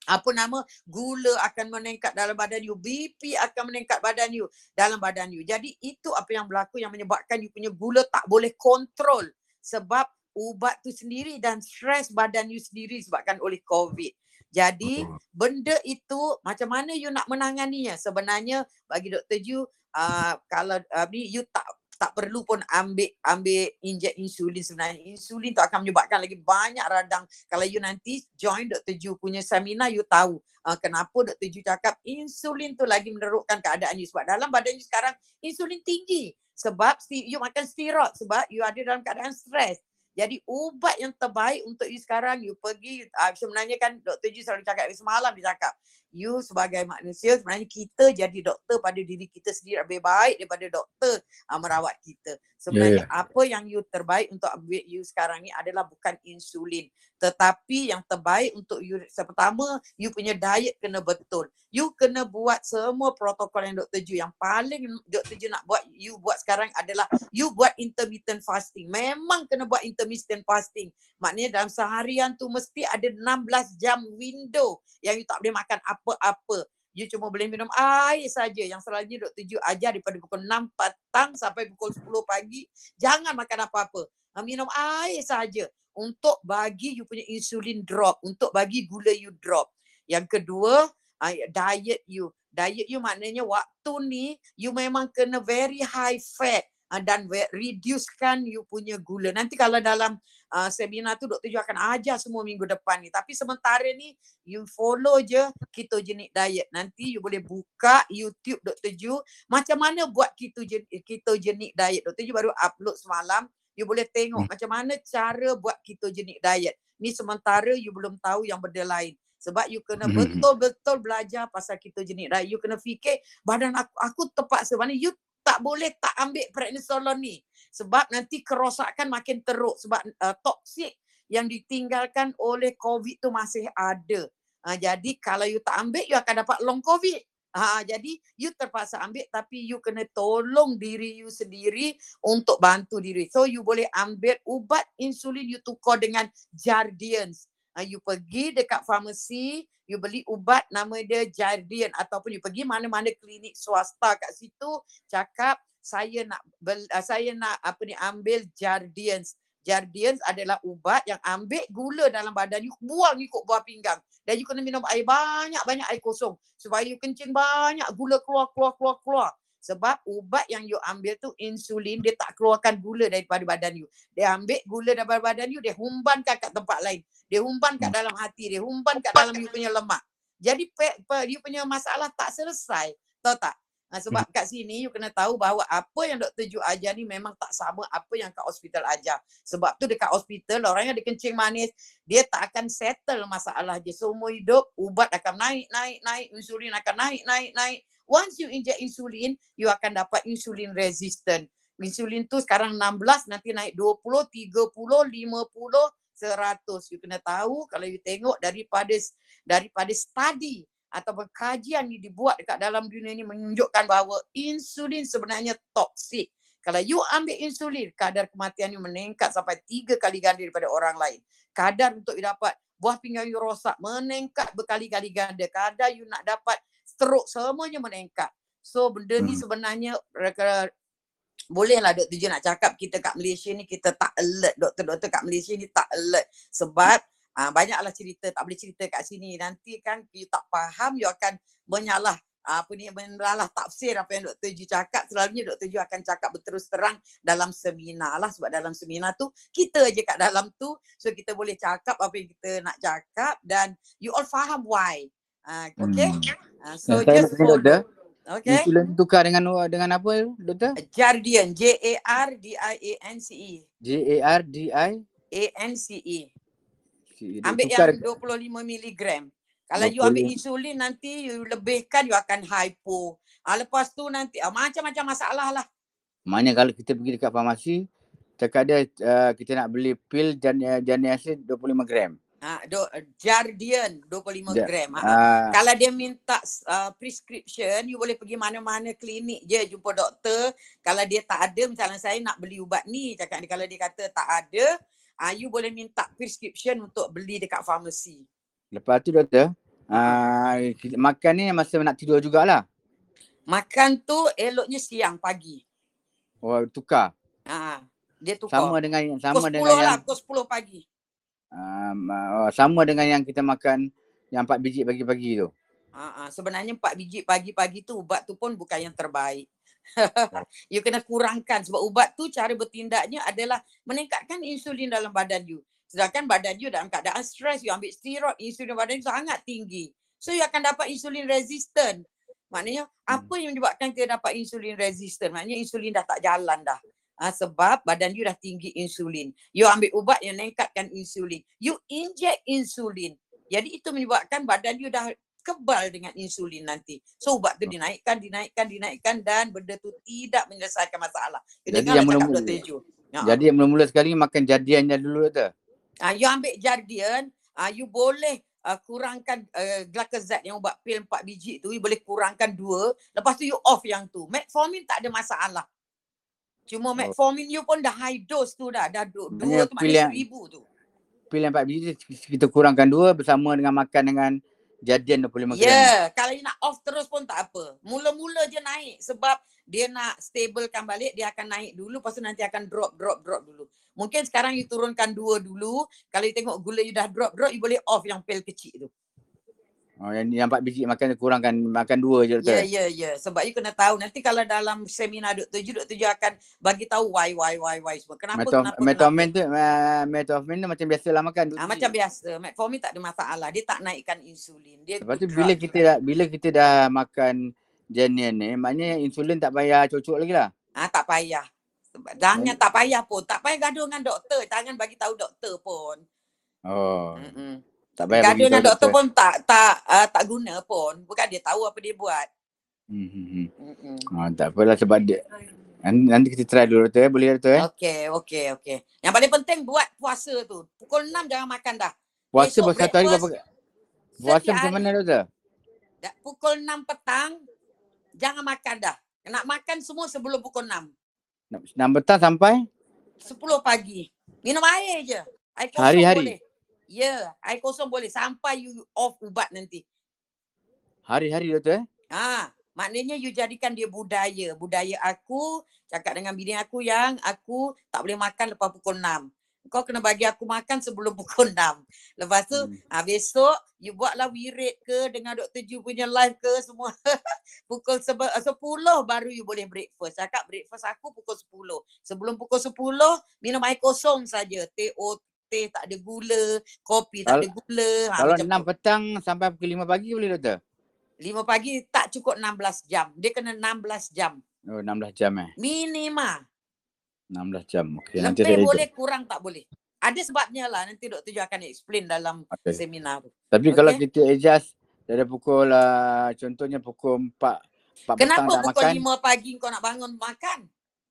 apa nama gula akan meningkat dalam badan you BP akan meningkat badan you dalam badan you jadi itu apa yang berlaku yang menyebabkan you punya gula tak boleh kontrol sebab ubat tu sendiri dan stres badan you sendiri sebabkan oleh covid jadi benda itu macam mana you nak menanganinya sebenarnya bagi doktor Ju uh, kalau uh, ni you tak tak perlu pun ambil ambil injek insulin sebenarnya. Insulin tu akan menyebabkan lagi banyak radang. Kalau you nanti join Dr. Ju punya seminar, you tahu uh, kenapa Dr. Ju cakap insulin tu lagi menerukkan keadaan you. Sebab dalam badan you sekarang insulin tinggi. Sebab you makan steroid sebab you ada dalam keadaan stres. Jadi ubat yang terbaik untuk you sekarang, you pergi, uh, sebenarnya kan Dr. Ju selalu cakap, semalam dia cakap, you sebagai manusia sebenarnya kita jadi doktor pada diri kita sendiri lebih baik daripada doktor uh, merawat kita. Sebenarnya yeah, yeah. apa yang you terbaik untuk ambil you sekarang ni adalah bukan insulin tetapi yang terbaik untuk you pertama you punya diet kena betul. You kena buat semua protokol yang Dr. Ju yang paling Dr. Ju nak buat you buat sekarang adalah you buat intermittent fasting. Memang kena buat intermittent fasting. Maknanya dalam seharian tu mesti ada 16 jam window yang you tak boleh makan apa-apa. You cuma boleh minum air saja. Yang selalunya Dr. Ju ajar daripada pukul 6 petang sampai pukul 10 pagi. Jangan makan apa-apa. Minum air saja untuk bagi you punya insulin drop, untuk bagi gula you drop. Yang kedua, diet you. Diet you maknanya waktu ni you memang kena very high fat dan reducekan you punya gula. Nanti kalau dalam uh, seminar tu Dr. Ju akan ajar semua minggu depan ni. Tapi sementara ni you follow je ketogenic diet. Nanti you boleh buka YouTube Dr. Ju macam mana buat ketogenic, ketogenic diet. Dr. Ju baru upload semalam you boleh tengok hmm. macam mana cara buat ketogenic diet. Ni sementara you belum tahu yang benda lain. Sebab you kena hmm. betul-betul belajar pasal ketogenic diet. You kena fikir badan aku, aku terpaksa. Mana you tak boleh tak ambil prednisolone ni. Sebab nanti kerosakan makin teruk. Sebab uh, toksik yang ditinggalkan oleh COVID tu masih ada. Uh, jadi kalau you tak ambil, you akan dapat long COVID. Ha, jadi you terpaksa ambil tapi you kena tolong diri you sendiri untuk bantu diri. So you boleh ambil ubat insulin you tukar dengan Jardians. Ha, you pergi dekat farmasi, you beli ubat nama dia Jardian ataupun you pergi mana-mana klinik swasta kat situ cakap saya nak bel, uh, saya nak apa ni ambil Jardians. Jardians adalah ubat yang ambil gula dalam badan you buang ikut buah pinggang. Dan you kena minum air banyak-banyak air kosong. Supaya you kencing banyak gula keluar, keluar, keluar, keluar. Sebab ubat yang you ambil tu insulin, dia tak keluarkan gula daripada badan you. Dia ambil gula daripada badan you, dia humbankan kat tempat lain. Dia humban kat hmm. dalam hati, dia humban kat dalam you punya lemak. Jadi pe, pe, you punya masalah tak selesai. Tahu tak? Ha, sebab hmm. kat sini you kena tahu bahawa apa yang Dr. Ju ajar ni memang tak sama apa yang kat hospital ajar. Sebab tu dekat hospital orang yang ada kencing manis, dia tak akan settle masalah dia. Seumur hidup ubat akan naik, naik, naik. Insulin akan naik, naik, naik. Once you inject insulin, you akan dapat insulin resistant. Insulin tu sekarang 16, nanti naik 20, 30, 50, 100. You kena tahu kalau you tengok daripada daripada study ataupun kajian ni dibuat dekat dalam dunia ni menunjukkan bahawa insulin sebenarnya toksik. Kalau you ambil insulin, kadar kematian you meningkat sampai tiga kali ganda daripada orang lain. Kadar untuk you dapat buah pinggang you rosak meningkat berkali-kali ganda. Kadar you nak dapat stroke semuanya meningkat. So benda ni hmm. sebenarnya bolehlah doktor je nak cakap kita kat Malaysia ni kita tak alert. Doktor-doktor kat Malaysia ni tak alert. Sebab uh, banyaklah cerita tak boleh cerita kat sini nanti kan you tak faham you akan menyalah uh, apa ni menalah tafsir apa yang Dr. Ju cakap selalunya Dr. Ju akan cakap berterus terang dalam seminar lah sebab dalam seminar tu kita aja kat dalam tu so kita boleh cakap apa yang kita nak cakap dan you all faham why Uh, okay. Hmm. Uh, so Saya just follow. Okay. Insulin tukar dengan dengan apa doktor? Jardian. J A R D I A N C E. J A R D I A N C E. Ambil tukar. yang 25 miligram. Kalau you ambil insulin nanti you lebihkan you akan hypo. Ah, lepas tu nanti ah, macam-macam masalah lah. Maknanya kalau kita pergi dekat farmasi, terkadang uh, kita nak beli pil janin asid 25 gram. Ha, do, Jardian 25 ja. gram. Ha. Uh, Kalau dia minta uh, prescription, you boleh pergi mana-mana klinik je jumpa doktor. Kalau dia tak ada, misalnya saya nak beli ubat ni, cakap ni kalau dia kata tak ada, uh, you boleh minta prescription untuk beli dekat farmasi. Lepas tu doktor, uh, makan ni masa nak tidur jugalah. Makan tu eloknya siang pagi. Oh, tukar. Ha, dia tukar. Sama dengan sama pukul dengan 10 lah, pukul 10 pagi um, uh, sama dengan yang kita makan yang empat biji pagi-pagi tu. Uh, uh, sebenarnya empat biji pagi-pagi tu ubat tu pun bukan yang terbaik. you kena kurangkan sebab ubat tu cara bertindaknya adalah meningkatkan insulin dalam badan you. Sedangkan badan you dalam keadaan stres, you ambil steroid, insulin badan you sangat tinggi. So you akan dapat insulin resistant. Maknanya hmm. apa yang menyebabkan kita dapat insulin resistant? Maknanya insulin dah tak jalan dah. Ha, sebab badan you dah tinggi insulin. You ambil ubat yang meningkatkan insulin. You inject insulin. Jadi itu menyebabkan badan you dah kebal dengan insulin nanti. So ubat tu dinaikkan, dinaikkan, dinaikkan dan benda tu tidak menyelesaikan masalah. Kita jadi yang mula-mula, ya. jadi yang mula-mula sekali makan jadiannya dulu tu. Ha, you ambil jadian, ha, you boleh uh, kurangkan uh, glycoside yang ubat pil 4 biji tu, you boleh kurangkan dua. Lepas tu you off yang tu. Metformin tak ada masalah. Cuma oh. metformin you pun dah high dose tu dah. Dah dua, tu maknanya seribu tu. Pil yang 4 biji kita kurangkan dua bersama dengan makan dengan jadian 25 gram. Ya, yeah, kalau you nak off terus pun tak apa. Mula-mula je naik sebab dia nak stablekan balik, dia akan naik dulu lepas tu nanti akan drop, drop, drop dulu. Mungkin sekarang you turunkan dua dulu. Kalau you tengok gula you dah drop, drop, you boleh off yang pil kecil tu. Oh, yang, yang empat biji makan kurangkan makan dua je doktor. Ya, ya, ya. Sebab you kena tahu nanti kalau dalam seminar doktor tujuh, doktor tujuh akan bagi tahu why, why, why, why semua. Kenapa, Meto, kenapa, metformin tu, uh, metformin tu macam biasalah makan. Ah, macam biasa. Metformin tak ada masalah. Dia tak naikkan insulin. Dia Lepas tu bila kita dah, bila kita dah makan jenis ni, maknanya insulin tak payah cocok lagi lah. Ah, tak payah. Jangan hmm. tak payah pun. Tak payah gaduh dengan doktor. Jangan bagi tahu doktor pun. Oh. Mm-mm. Tak payah Gaduh dengan doktor, doktor pun tak tak uh, tak guna pun. Bukan dia tahu apa dia buat. Hmm. hmm, hmm. Ah, tak apalah sebab dia nanti kita try dulu doktor eh. Boleh doktor eh? Okey, okey, okey. Yang paling penting buat puasa tu. Pukul 6 jangan makan dah. Puasa buat satu hari berapa? Puasa macam mana doktor? Da, pukul 6 petang jangan makan dah. Nak makan semua sebelum pukul 6. 6 petang sampai? 10 pagi. Minum air je. Air Hari-hari? Boleh. Ya, yeah, air kosong boleh sampai you off ubat nanti. Hari-hari doktor eh? Ha, maknanya you jadikan dia budaya. Budaya aku cakap dengan bini aku yang aku tak boleh makan lepas pukul 6. Kau kena bagi aku makan sebelum pukul 6. Lepas tu hmm. ha, besok you buatlah wirid ke dengan Dr. Ju punya live ke semua. pukul 10 baru you boleh breakfast. Cakap breakfast aku pukul 10. Sebelum pukul 10 minum air kosong saja. Teh teh tak ada gula, kopi tak ada gula. Ha, kalau enam petang sampai pukul lima pagi boleh doktor? Lima pagi tak cukup enam belas jam. Dia kena enam belas jam. Oh enam belas jam eh? Minima. Enam belas jam. Okay, Lebih nanti boleh, ejak. kurang tak boleh. Ada sebabnya lah. Nanti doktor juga akan explain dalam okay. seminar. Tapi okay? kalau kita adjust dari pukul uh, contohnya pukul empat, empat Kenapa petang pukul lima pagi kau nak bangun makan?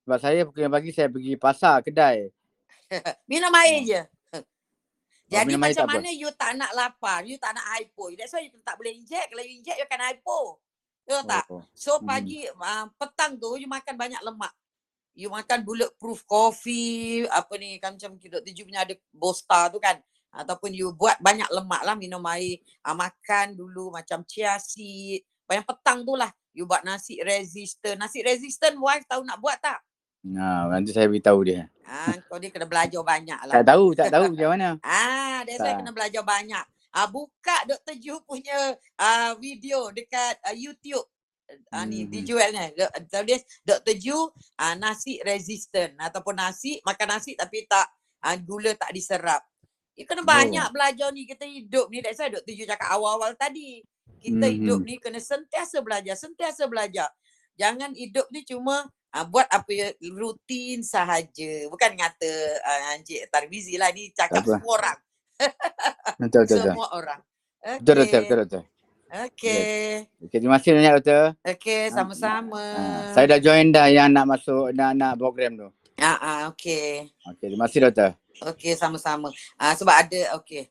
Sebab saya pukul lima pagi saya pergi pasar, kedai. Minum air hmm. je. Jadi oh, macam mana you tak nak lapar, you tak nak hypo. That's why you tak boleh inject. Kalau you inject, you akan hypo. You oh, tak? So hmm. pagi, hmm. uh, petang tu, you makan banyak lemak. You makan bulletproof coffee, apa ni, kan macam kita tujuh punya ada bosta tu kan. Ataupun you buat banyak lemak lah, minum air. Uh, makan dulu macam chia seed. Yang petang tu lah, you buat nasi resistant. Nasi resistant, wife tahu nak buat tak? Ha, nanti saya beritahu dia. Ha, kau dia kena belajar banyak lah. Tak tahu, tak tahu macam mana. Ha, dia saya kena belajar banyak. Ha, buka Dr. Ju punya uh, video dekat uh, YouTube. Uh, ni hmm. dijual ni. Tulis Dr. Ju uh, nasi resistant ataupun nasi makan nasi tapi tak uh, gula tak diserap. Dia kena banyak oh. belajar ni kita hidup ni. That's why Dr. Ju cakap awal-awal tadi. Kita mm-hmm. hidup ni kena sentiasa belajar, sentiasa belajar. Jangan hidup ni cuma uh, buat apa ya rutin sahaja. Bukan kata uh, Encik Tarbizi lah ni cakap apa? semua orang. betul, betul, semua betul. orang. Okay. Betul, betul, betul, betul. Okay. okay. Terima kasih banyak doktor. Okay, sama-sama. Uh, saya dah join dah yang nak masuk nak nak program tu. Ah, uh, okay. Okay, terima kasih doktor. Okay, sama-sama. Uh, sebab ada, okay.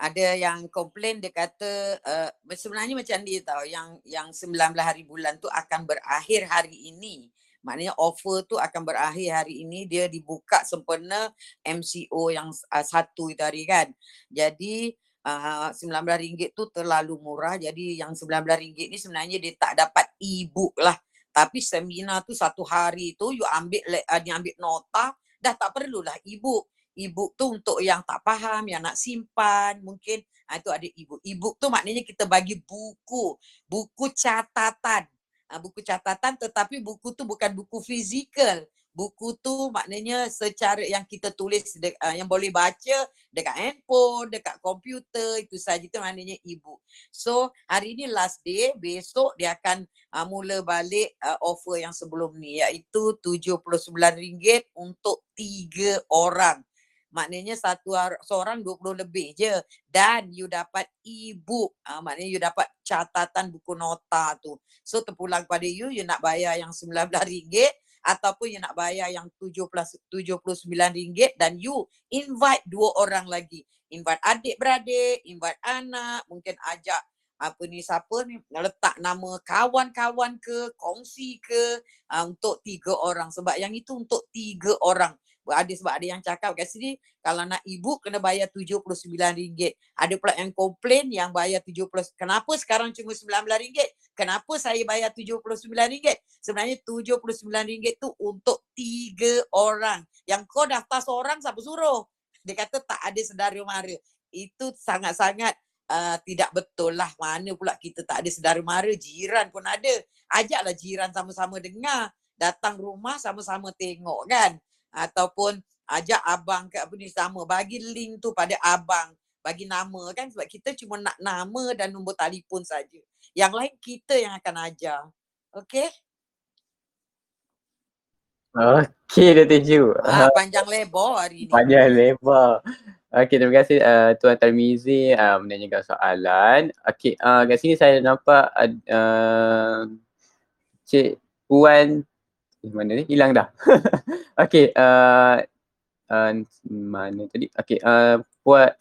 Ada yang komplain dia kata uh, sebenarnya macam dia tahu yang yang 19 hari bulan tu akan berakhir hari ini. Maknanya offer tu akan berakhir hari ini dia dibuka sempena MCO yang uh, satu itu hari kan. Jadi uh, RM19 tu terlalu murah. Jadi yang RM19 ni sebenarnya dia tak dapat e-book lah. Tapi seminar tu satu hari tu you ambil uh, dia ambil nota dah tak perlulah e-book. E-book tu untuk yang tak faham, yang nak simpan, mungkin itu ada e-book. E-book tu maknanya kita bagi buku, buku catatan. Uh, buku catatan tetapi buku tu bukan buku fizikal buku tu maknanya secara yang kita tulis de- uh, yang boleh baca dekat handphone, dekat komputer itu saja itu maknanya e-book. So hari ini last day, besok dia akan uh, mula balik uh, offer yang sebelum ni iaitu RM79 untuk tiga orang. Maknanya satu seorang 20 lebih je dan you dapat e-book. Uh, maknanya you dapat catatan buku nota tu. So terpulang pada you, you nak bayar yang RM19 ataupun yang nak bayar yang RM79 dan you invite dua orang lagi. Invite adik-beradik, invite anak, mungkin ajak apa ni siapa ni letak nama kawan-kawan ke, kongsi ke uh, untuk tiga orang sebab yang itu untuk tiga orang ada sebab ada yang cakap kat sini kalau nak ibu kena bayar RM79. Ada pula yang komplain yang bayar 70 Kenapa sekarang cuma RM19? Kenapa saya bayar RM79? Sebenarnya RM79 tu untuk tiga orang. Yang kau daftar seorang siapa suruh? Dia kata tak ada sedara mara. Itu sangat-sangat uh, tidak betul lah. Mana pula kita tak ada sedara mara. Jiran pun ada. Ajaklah jiran sama-sama dengar. Datang rumah sama-sama tengok kan ataupun ajak abang ke apa ni sama bagi link tu pada abang bagi nama kan sebab kita cuma nak nama dan nombor telefon saja yang lain kita yang akan ajar okey Okey, Dr. Ju. Ha, panjang lebar hari ni. Panjang lebar. Okey, terima kasih uh, Tuan Tarmizi uh, menanyakan soalan. Okey, uh, kat sini saya nampak uh, Cik Puan eh, mana ni hilang dah okey uh, uh, mana tadi okey uh, puan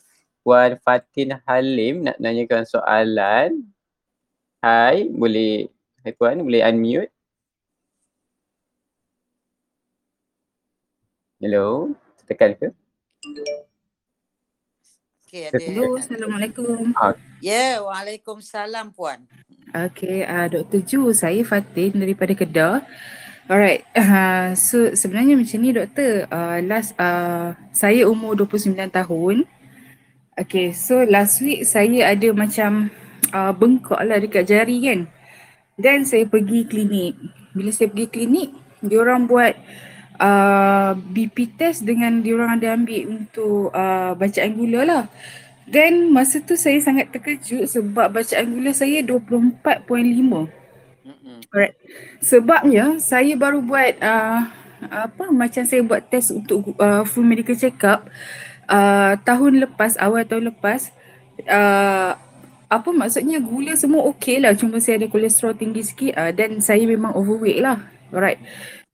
puan Fatin Halim nak nanyakan soalan hai boleh hai puan boleh unmute hello tekan ke Okay, ada. Hello, Assalamualaikum. Ah. Ya, yeah, Waalaikumsalam Puan. Okay, uh, Dr. Ju, saya Fatin daripada Kedah. Alright, uh, so sebenarnya macam ni doktor, uh, last uh, saya umur 29 tahun. Okay, so last week saya ada macam uh, bengkak lah dekat jari kan. Dan saya pergi klinik. Bila saya pergi klinik, diorang buat uh, BP test dengan diorang ada ambil untuk uh, bacaan gula lah. Dan masa tu saya sangat terkejut sebab bacaan gula saya 24.5. Alright. Sebabnya saya baru buat uh, apa macam saya buat test untuk uh, full medical check up uh, tahun lepas awal tahun lepas uh, apa maksudnya gula semua okey lah cuma saya ada kolesterol tinggi sikit uh, dan saya memang overweight lah. Alright.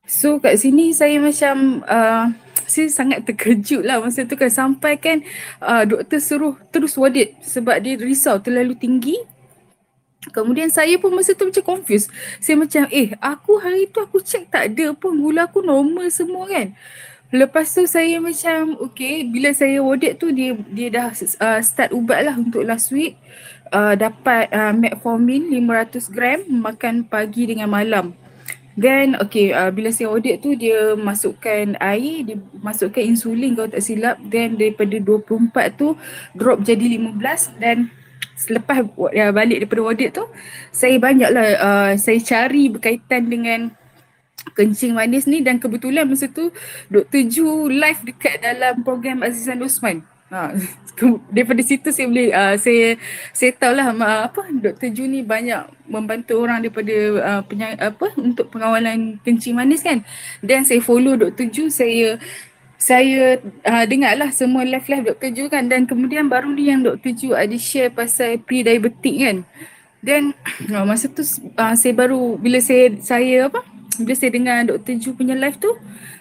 So kat sini saya macam uh, saya sangat terkejut lah masa tu kan sampai kan uh, doktor suruh terus wadid sebab dia risau terlalu tinggi Kemudian saya pun masa tu macam confused. Saya macam eh aku hari tu aku check tak ada pun gula aku normal semua kan. Lepas tu saya macam okay bila saya audit tu dia dia dah uh, start ubat lah untuk last week. Uh, dapat uh, metformin 500 gram makan pagi dengan malam. Then okay uh, bila saya audit tu dia masukkan air, dia masukkan insulin kalau tak silap. Then daripada 24 tu drop jadi 15 dan selepas uh, balik daripada audit tu saya banyaklah uh, saya cari berkaitan dengan kencing manis ni dan kebetulan masa tu Dr. Ju live dekat dalam program Azizan Osman. Ha, daripada situ saya boleh uh, saya saya tahulah uh, apa Dr. Ju ni banyak membantu orang daripada uh, penyang, apa untuk pengawalan kencing manis kan. Dan saya follow Dr. Ju saya saya uh, dengarlah semua live-live Dr. Ju kan dan kemudian baru ni yang Dr. Ju ada share pasal pre-diabetic kan. Dan uh, masa tu uh, saya baru bila saya saya apa bila saya dengar Dr. Ju punya live tu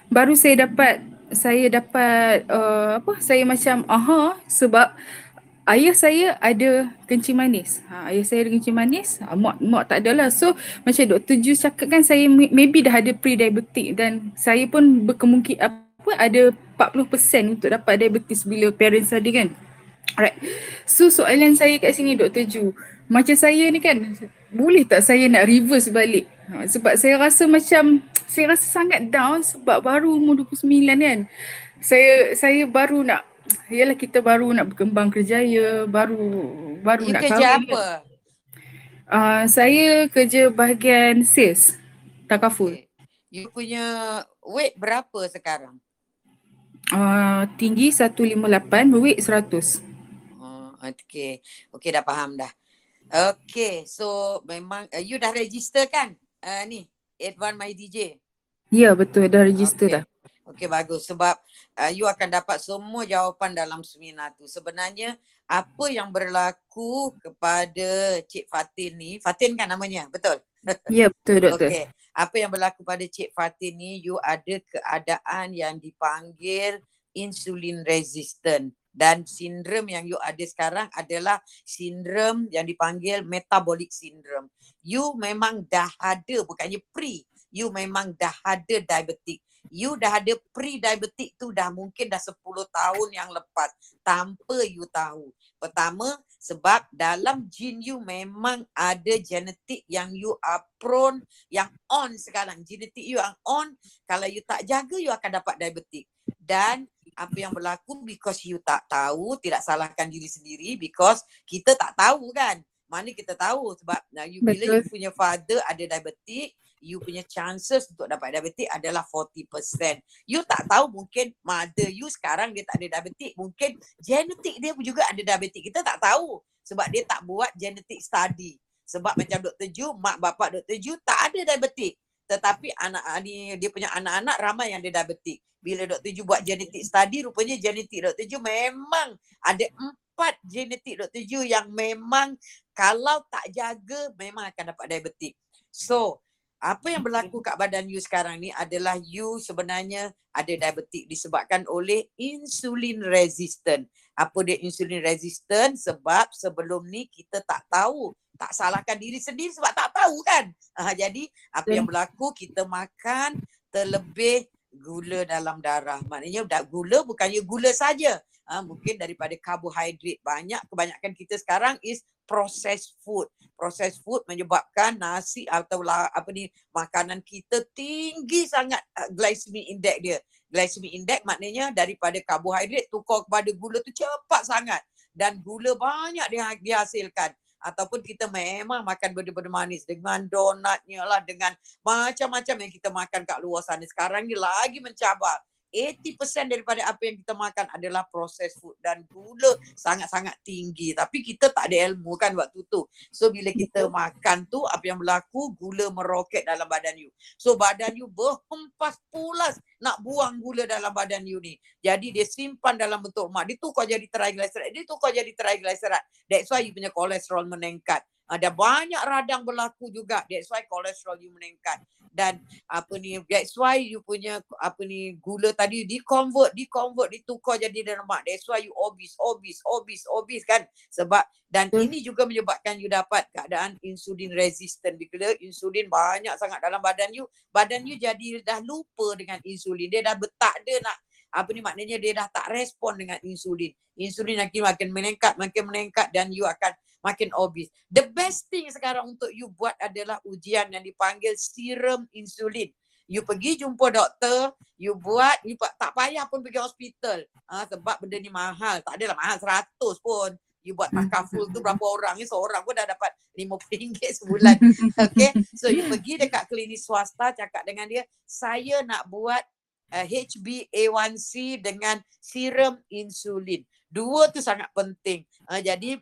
baru saya dapat saya dapat uh, apa saya macam aha sebab ayah saya ada kencing manis. Ha, ayah saya ada kencing manis, ha, mak mak tak adalah. So macam doktor Ju cakap kan saya maybe dah ada pre-diabetic dan saya pun berkemungkinan apa ada 40% untuk dapat diabetes bila parents ada kan. Alright. So soalan saya kat sini Dr. Ju, macam saya ni kan boleh tak saya nak reverse balik? Ha, sebab saya rasa macam saya rasa sangat down sebab baru umur 29 kan. Saya saya baru nak yalah kita baru nak berkembang kerjaya, baru baru you nak kerja kahwin. apa? Uh, saya kerja bahagian sales. Takaful. Okay. You punya weight berapa sekarang? Uh, tinggi 158, weight 100. Oh, okay. Okay dah faham dah. Okay, so memang uh, you dah register kan? Uh, ni, Advan My DJ. Ya, betul. Dah register okay. dah. Okay, bagus. Sebab uh, you akan dapat semua jawapan dalam seminar tu. Sebenarnya, apa yang berlaku kepada Cik Fatin ni, Fatin kan namanya, betul? Ya, betul doktor. Okay. Apa yang berlaku pada Cik Fatin ni, you ada keadaan yang dipanggil insulin resistant dan sindrom yang you ada sekarang adalah sindrom yang dipanggil metabolic syndrome. You memang dah ada bukannya pre, you memang dah ada diabetic. You dah ada pre-diabetic tu dah mungkin dah 10 tahun yang lepas tanpa you tahu. Pertama, sebab dalam gene you memang ada genetik yang you are prone, yang on sekarang. Genetik you yang on, kalau you tak jaga, you akan dapat diabetic. Dan apa yang berlaku because you tak tahu, tidak salahkan diri sendiri because kita tak tahu kan. Mana kita tahu sebab nah, you, bila you punya father ada diabetik, you punya chances untuk dapat diabetik adalah 40%. You tak tahu mungkin mother you sekarang dia tak ada diabetik, mungkin genetik dia juga ada diabetik. Kita tak tahu sebab dia tak buat genetic study. Sebab macam Dr. Ju, mak bapak Dr. Ju tak ada diabetik. Tetapi anak ni dia punya anak-anak ramai yang ada diabetik bila Dr. Ju buat genetik study, rupanya genetik Dr. Ju memang ada empat genetik Dr. Ju yang memang kalau tak jaga memang akan dapat diabetik. So, apa yang berlaku kat badan you sekarang ni adalah you sebenarnya ada diabetik disebabkan oleh insulin resistant. Apa dia insulin resistant? Sebab sebelum ni kita tak tahu. Tak salahkan diri sendiri sebab tak tahu kan. Ha, jadi apa yang berlaku kita makan terlebih gula dalam darah. Maknanya gula bukannya gula saja. Ha, mungkin daripada karbohidrat banyak. Kebanyakan kita sekarang is processed food. Processed food menyebabkan nasi atau apa ni makanan kita tinggi sangat uh, glycemic index dia. Glycemic index maknanya daripada karbohidrat tukar kepada gula tu cepat sangat dan gula banyak dia dihasilkan ataupun kita memang makan benda-benda manis dengan donatnya lah dengan macam-macam yang kita makan kat luar sana. Sekarang ni lagi mencabar 80% daripada apa yang kita makan adalah processed food dan gula sangat-sangat tinggi. Tapi kita tak ada ilmu kan waktu tu. So bila kita makan tu apa yang berlaku gula meroket dalam badan you. So badan you berhempas pulas nak buang gula dalam badan you ni. Jadi dia simpan dalam bentuk mak. Dia tukar jadi triglyceride. Dia tukar jadi triglyceride. That's why you punya kolesterol meningkat. Ada banyak radang berlaku juga. That's why kolesterol you meningkat. Dan apa ni that's why you punya apa ni gula tadi di convert di convert ditukar jadi lemak. That's why you obese obese obese obese kan? Sebab dan hmm. ini juga menyebabkan you dapat keadaan insulin resistant. Bila insulin banyak sangat dalam badan you. Badan you jadi dah lupa dengan insulin. Dia dah tak ada nak apa ni maknanya dia dah tak respon dengan insulin. Insulin makin makin meningkat makin meningkat dan you akan makin obese. The best thing sekarang untuk you buat adalah ujian yang dipanggil serum insulin. You pergi jumpa doktor, you buat, you tak payah pun pergi hospital. Ha, sebab benda ni mahal. Tak adalah mahal seratus pun. You buat full tu berapa orang ni seorang pun dah dapat RM50 sebulan. Okay. So you pergi dekat klinik swasta cakap dengan dia, saya nak buat uh, HbA1c dengan serum insulin. Dua tu sangat penting. Uh, jadi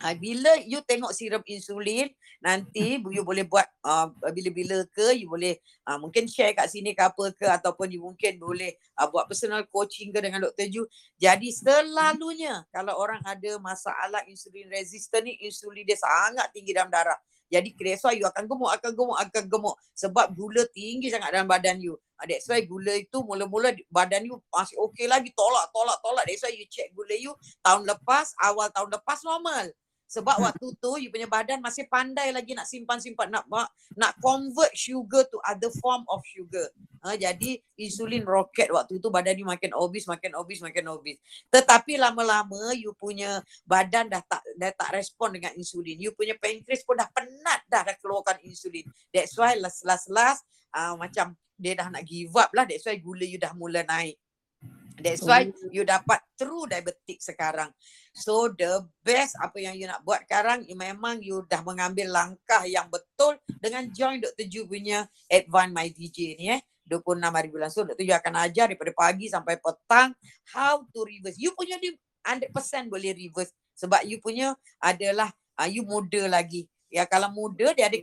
uh, bila you tengok serum insulin nanti you boleh buat uh, bila-bila ke you boleh uh, mungkin share kat sini ke apa ke ataupun you mungkin boleh uh, buat personal coaching ke dengan Dr. Ju. Jadi selalunya kalau orang ada masalah insulin resistant ni insulin dia sangat tinggi dalam darah. Jadi that's why you akan gemuk, akan gemuk, akan gemuk. Sebab gula tinggi sangat dalam badan you. That's why gula itu mula-mula badan you masih okey lagi. Tolak, tolak, tolak. That's why you check gula you tahun lepas, awal tahun lepas normal. Sebab waktu tu you punya badan masih pandai lagi nak simpan-simpan nak nak convert sugar to other form of sugar. Ha, jadi insulin roket waktu tu badan you makin obese, makin obese, makin obese. Tetapi lama-lama you punya badan dah tak dah tak respon dengan insulin. You punya pancreas pun dah penat dah dah keluarkan insulin. That's why last last last uh, macam dia dah nak give up lah. That's why gula you dah mula naik. That's why oh. you dapat true diabetic sekarang. So the best apa yang you nak buat sekarang you memang you dah mengambil langkah yang betul dengan join Dr. Ju punya Advance My DJ ni eh. 26 hari bulan. So Dr. Ju akan ajar daripada pagi sampai petang how to reverse. You punya ni 100% boleh reverse sebab you punya adalah uh, you muda lagi. Ya kalau muda dia ada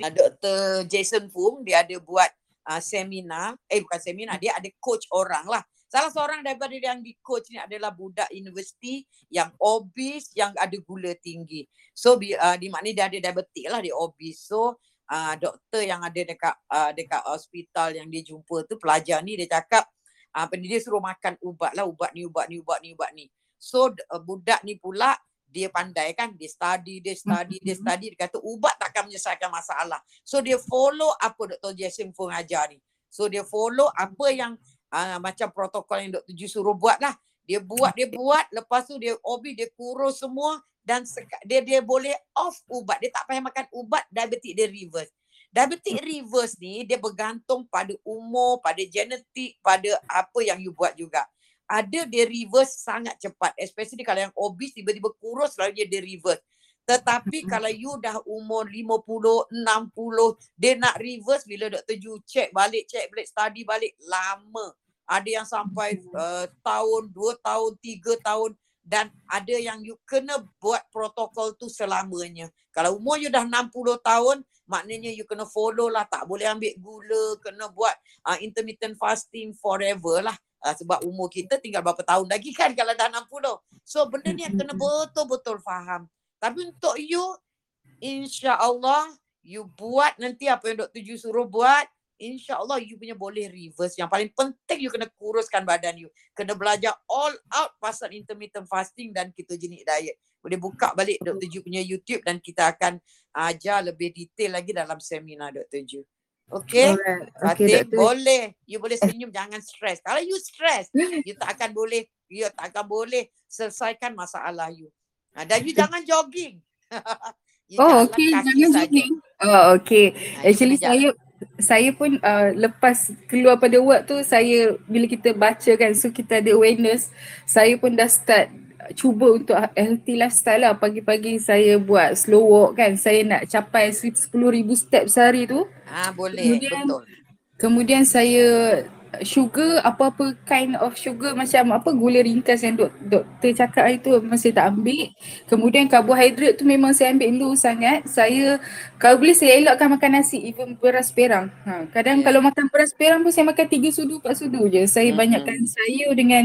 uh, Dr. Jason Fung dia ada buat uh, seminar. Eh bukan seminar dia ada coach orang lah. Salah seorang daripada yang di coach ni adalah budak universiti yang obese yang ada gula tinggi. So uh, di maknanya dia ada diabetik lah dia obese. So uh, doktor yang ada dekat uh, dekat hospital yang dia jumpa tu pelajar ni dia cakap apa uh, dia suruh makan ubat lah ubat ni ubat ni ubat ni ubat ni. So uh, budak ni pula dia pandai kan dia study dia study dia mm-hmm. study. Dia kata ubat takkan menyelesaikan masalah. So dia follow apa Dr. Jason Fung ajar ni. So dia follow apa yang uh, macam protokol yang Dr. Ju suruh buat lah dia buat dia buat. Lepas tu dia obi dia kurus semua. Dan dia dia boleh off ubat. Dia tak payah makan ubat diabetes dia reverse. Diabetes reverse ni dia bergantung pada umur pada genetik pada apa yang you buat juga ada dia reverse sangat cepat especially kalau yang obese tiba-tiba kurus lalu dia dia reverse. Tetapi kalau you dah umur 50 60 dia nak reverse bila doktor Ju check balik check balik study balik lama. Ada yang sampai uh, tahun 2 tahun 3 tahun dan ada yang you kena buat protokol tu selamanya. Kalau umur you dah 60 tahun maknanya you kena follow lah. Tak boleh ambil gula kena buat uh, intermittent fasting forever lah Uh, sebab umur kita tinggal berapa tahun lagi kan kalau dah 60. So benda ni kena betul-betul faham. Tapi untuk you, insya Allah you buat nanti apa yang Dr. Ju suruh buat, insya Allah you punya boleh reverse. Yang paling penting you kena kuruskan badan you. Kena belajar all out pasal intermittent fasting dan ketogenic diet. Boleh buka balik Dr. Ju punya YouTube dan kita akan ajar lebih detail lagi dalam seminar Dr. Ju. Okay. Okay, Fatin, boleh. You boleh senyum, jangan stres. Kalau you stres, you tak akan boleh, you tak akan boleh selesaikan masalah you. Ha, dan you jangan jogging. oh, okay. Jangan saja. jogging. Oh, okay. Ha, Actually, saya saya pun uh, lepas keluar pada work tu, saya bila kita baca kan, so kita ada awareness, saya pun dah start cuba untuk healthy lifestyle lah. Pagi-pagi saya buat slow walk kan saya nak capai 10,000 step sehari tu. Ah boleh kemudian, betul. kemudian saya sugar apa-apa kind of sugar macam apa gula ringkas yang dok doktor cakap hari tu masih tak ambil. Kemudian karbohidrat tu memang saya ambil low sangat. Saya kalau boleh saya elakkan makan nasi even beras perang. Ha, kadang yeah. kalau makan beras perang pun saya makan tiga sudu empat sudu je. Saya mm-hmm. banyakkan sayur dengan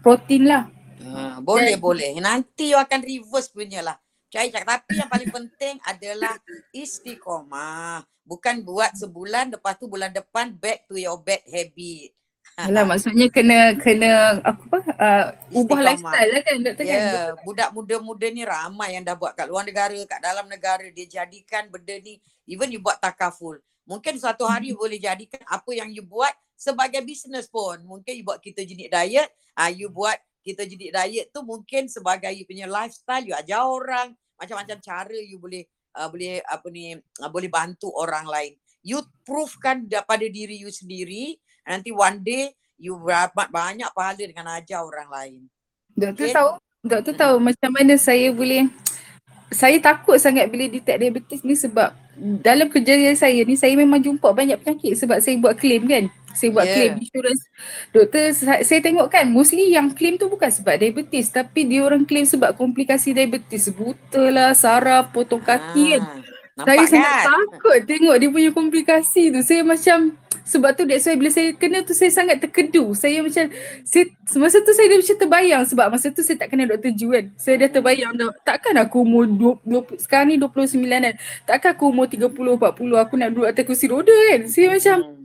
protein lah Ha, boleh Dan, boleh. Nanti you akan reverse punya lah. Cari cakap. Tapi yang paling penting adalah istiqomah. Bukan buat sebulan lepas tu bulan depan back to your bad habit. Alah maksudnya kena kena apa uh, ubah lifestyle lah kan doktor yeah, kan. Ya, budak muda-muda ni ramai yang dah buat kat luar negara, kat dalam negara dia jadikan benda ni even you buat takaful. Mungkin satu hari hmm. boleh jadikan apa yang you buat sebagai business pun. Mungkin you buat kita jenis diet, uh, you buat kita jadi diet tu mungkin sebagai you punya lifestyle you ajar orang macam-macam cara you boleh uh, boleh apa ni uh, boleh bantu orang lain. You proofkan pada diri you sendiri nanti one day you dapat banyak pahala dengan ajar orang lain. Doktor okay? tahu doktor tahu macam mana saya boleh saya takut sangat bila detect diabetes ni sebab dalam kerja saya ni saya memang jumpa banyak penyakit sebab saya buat claim kan. Saya buat yeah. claim insurance. Doktor saya, tengok kan mostly yang claim tu bukan sebab diabetes tapi dia orang claim sebab komplikasi diabetes. Buta lah, saraf, potong kaki kan. Ah, saya kan? sangat takut tengok dia punya komplikasi tu. Saya macam sebab tu that's why bila saya kena tu saya sangat terkedu. Saya macam saya, masa tu saya dah macam terbayang sebab masa tu saya tak kenal Dr. Ju kan. Saya dah terbayang dah takkan aku umur 20, 20 sekarang ni 29 kan. Takkan aku umur 30 40 aku nak duduk atas kursi roda kan. Saya macam hmm.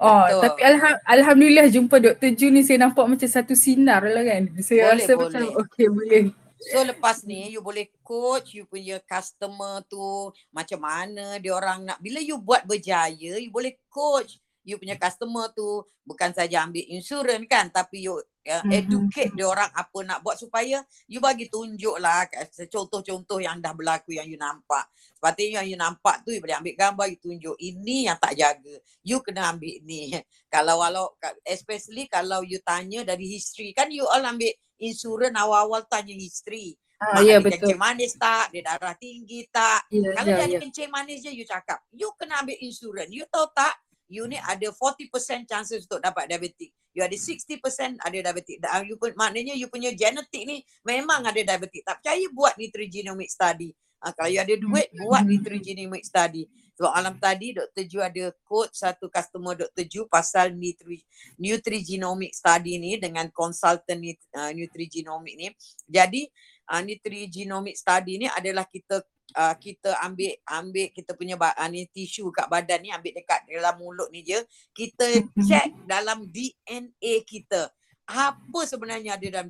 Oh, Betul. tapi alham, alhamdulillah jumpa Dr. Ju ni saya nampak macam satu sinar lah kan. Saya boleh, rasa boleh. macam okey boleh. So lepas ni you boleh coach you punya customer tu macam mana dia orang nak bila you buat berjaya you boleh coach you punya customer tu bukan saja ambil insurans kan tapi you uh, educate dia orang apa nak buat supaya you bagi tunjuk lah contoh-contoh yang dah berlaku yang you nampak. Sepatutnya yang you nampak tu you boleh ambil gambar you tunjuk ini yang tak jaga. You kena ambil ni. Kalau walau especially kalau you tanya dari history kan you all ambil insurans awal-awal tanya history. Ah, ya, betul. kencing manis tak? Dia darah tinggi tak? Ya, Kalau ya, dia ada ya. kencing manis je, you cakap. You kena ambil insurans. You tahu tak? You ni ada 40% chances untuk dapat diabetik. You ada 60% ada diabetik. You pun, maknanya you punya genetik ni memang ada diabetik. Tak percaya buat nutrigenomic study. Ha, kalau you ada duit, buat nutrigenomic study. Sebab malam tadi Dr. Ju ada quote satu customer Dr. Ju pasal nutri, nutrigenomic study ni dengan konsultan uh, nutrigenomic ni. Jadi uh, nutrigenomic study ni adalah kita uh, kita ambil ambil kita punya uh, ni tisu kat badan ni ambil dekat dalam mulut ni je kita check dalam DNA kita apa sebenarnya ada dalam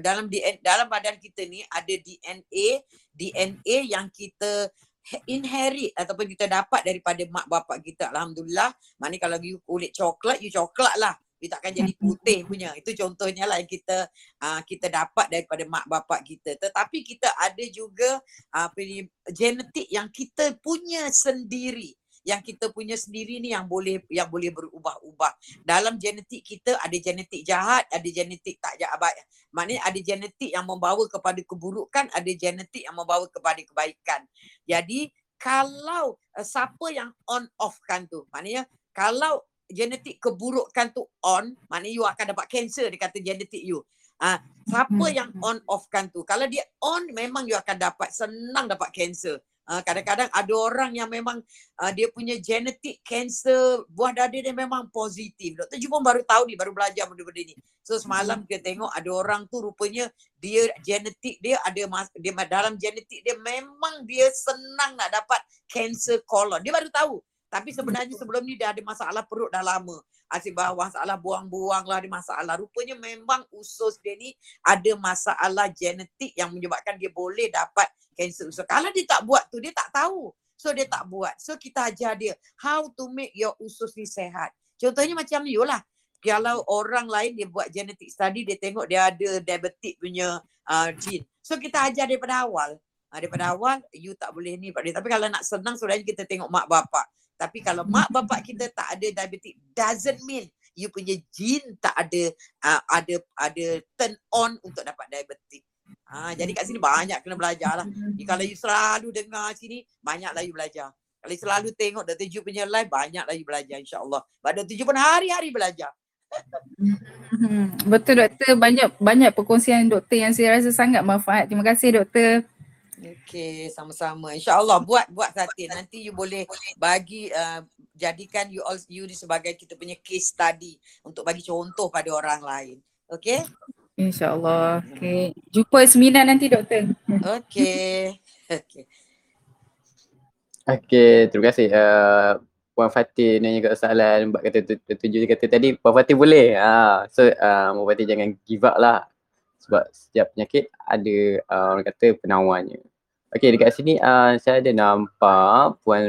dalam DNA, dalam badan kita ni ada DNA DNA yang kita inherit ataupun kita dapat daripada mak bapak kita alhamdulillah maknanya kalau you kulit coklat you coklat lah dia takkan jadi putih punya. Itu contohnya lah yang kita uh, kita dapat daripada mak bapak kita. Tetapi kita ada juga uh, genetik yang kita punya sendiri. Yang kita punya sendiri ni yang boleh yang boleh berubah-ubah. Dalam genetik kita ada genetik jahat, ada genetik tak jahat. Maknanya ada genetik yang membawa kepada keburukan, ada genetik yang membawa kepada kebaikan. Jadi kalau uh, siapa yang on off kan tu, maknanya kalau genetik keburukan tu on, maknanya you akan dapat cancer dia kata genetik you. Ah, ha, siapa yang on off kan tu? Kalau dia on memang you akan dapat senang dapat cancer. Ha, kadang-kadang ada orang yang memang uh, dia punya genetik cancer buah dada dia memang positif. Doktor Ju pun baru tahu ni, baru belajar benda-benda ni. So semalam kita tengok ada orang tu rupanya dia genetik dia ada mas- dia dalam genetik dia memang dia senang nak dapat cancer colon. Dia baru tahu. Tapi sebenarnya sebelum ni dia ada masalah perut dah lama. Asyik bawa masalah buang-buang lah ada masalah. Rupanya memang usus dia ni ada masalah genetik yang menyebabkan dia boleh dapat kanser usus. Kalau dia tak buat tu dia tak tahu. So dia tak buat. So kita ajar dia how to make your usus ni sehat. Contohnya macam you lah. Kalau orang lain dia buat genetic study dia tengok dia ada diabetic punya uh, gene. So kita ajar daripada awal. Uh, daripada awal you tak boleh ni. Tapi kalau nak senang sebenarnya kita tengok mak bapak. Tapi kalau mak bapak kita tak ada diabetes doesn't mean you punya gene tak ada uh, ada ada turn on untuk dapat diabetes. Ha, jadi kat sini banyak kena belajar lah. Jadi kalau you selalu dengar sini, banyaklah you belajar. Kalau you selalu tengok Dr. Ju punya live, banyaklah you belajar insyaAllah. Sebab Dr. Ju pun hari-hari belajar. Hmm, betul doktor, banyak banyak perkongsian doktor yang saya rasa sangat manfaat. Terima kasih doktor. Okay, sama-sama. InsyaAllah buat buat sate. Nanti you boleh bagi uh, jadikan you all you ni sebagai kita punya case study untuk bagi contoh pada orang lain. Okay? InsyaAllah. Okay. Jumpa seminar nanti doktor. Okay. Okay. Okay, terima kasih. Uh, Puan Fatih nanya kat soalan buat kata tujuh kata tadi Puan Fatih boleh. Uh, so uh, Puan Fatih jangan give up lah sebab setiap penyakit ada uh, orang kata penawarnya. Okey dekat sini uh, saya ada nampak Puan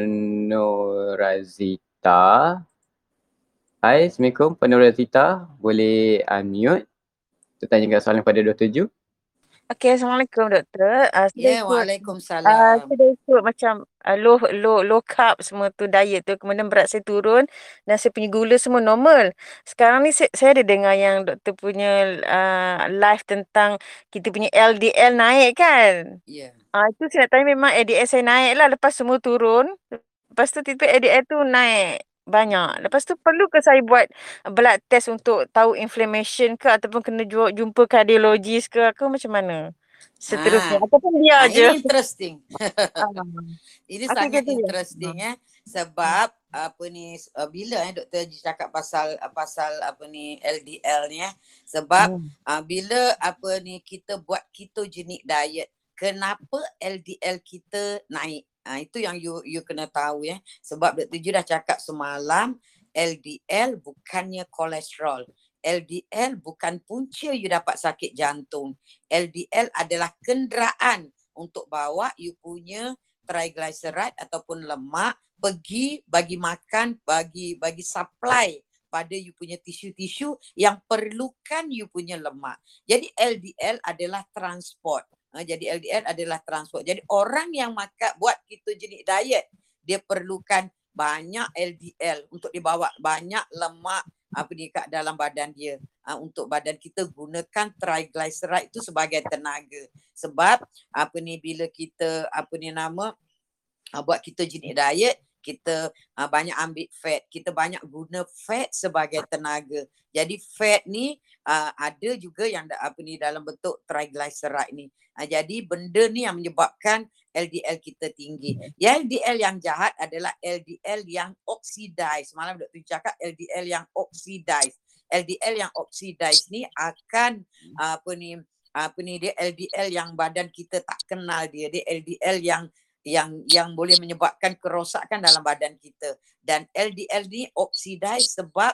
Norazita. Hai, Assalamualaikum Puan Norazita. Boleh unmute untuk tanyakan soalan kepada Dr. Ju. Okey, Assalamualaikum Doktor. Uh, ya, yeah, Waalaikumsalam. Uh, saya dah ikut macam uh, low low low carb semua tu diet tu kemudian berat saya turun dan saya punya gula semua normal. Sekarang ni saya, saya ada dengar yang doktor punya uh, live tentang kita punya LDL naik kan? Ya. Yeah. Ah uh, itu saya nak tanya memang LDL saya naik lah lepas semua turun. Lepas tu tiba LDL tu naik banyak. Lepas tu perlu ke saya buat blood test untuk tahu inflammation ke ataupun kena jumpa kardiologis ke aku macam mana? Seterusnya ha. ataupun dia ha, je. Ini interesting. ini okay, sangat interesting ya. Eh. Sebab apa ni uh, bila eh doktor cakap pasal uh, pasal apa ni LDL ni eh. Sebab hmm. uh, bila apa ni kita buat ketogenic diet kenapa LDL kita naik? Ha, itu yang you you kena tahu ya. Sebab Dr. Ju dah cakap semalam LDL bukannya kolesterol. LDL bukan punca you dapat sakit jantung. LDL adalah kenderaan untuk bawa you punya triglyceride ataupun lemak pergi bagi makan bagi bagi supply pada you punya tisu-tisu yang perlukan you punya lemak. Jadi LDL adalah transport. Ha, jadi LDL adalah transport. Jadi orang yang makan buat ketogenic diet, dia perlukan banyak LDL untuk dibawa banyak lemak apa ni kat dalam badan dia. Ha, untuk badan kita gunakan triglyceride itu sebagai tenaga. Sebab apa ni bila kita apa ni nama ha, buat ketogenic diet, kita uh, banyak ambil fat, kita banyak guna fat sebagai tenaga. Jadi fat ni uh, ada juga yang apa ni dalam bentuk triglyceride ni. Uh, jadi benda ni yang menyebabkan LDL kita tinggi. LDL yang jahat adalah LDL yang oxidize. Malam doktor cakap LDL yang oxidize. LDL yang oxidize ni akan uh, apa ni apa ni dia LDL yang badan kita tak kenal dia. Dia LDL yang yang yang boleh menyebabkan kerosakan dalam badan kita dan LDL ni oksidize sebab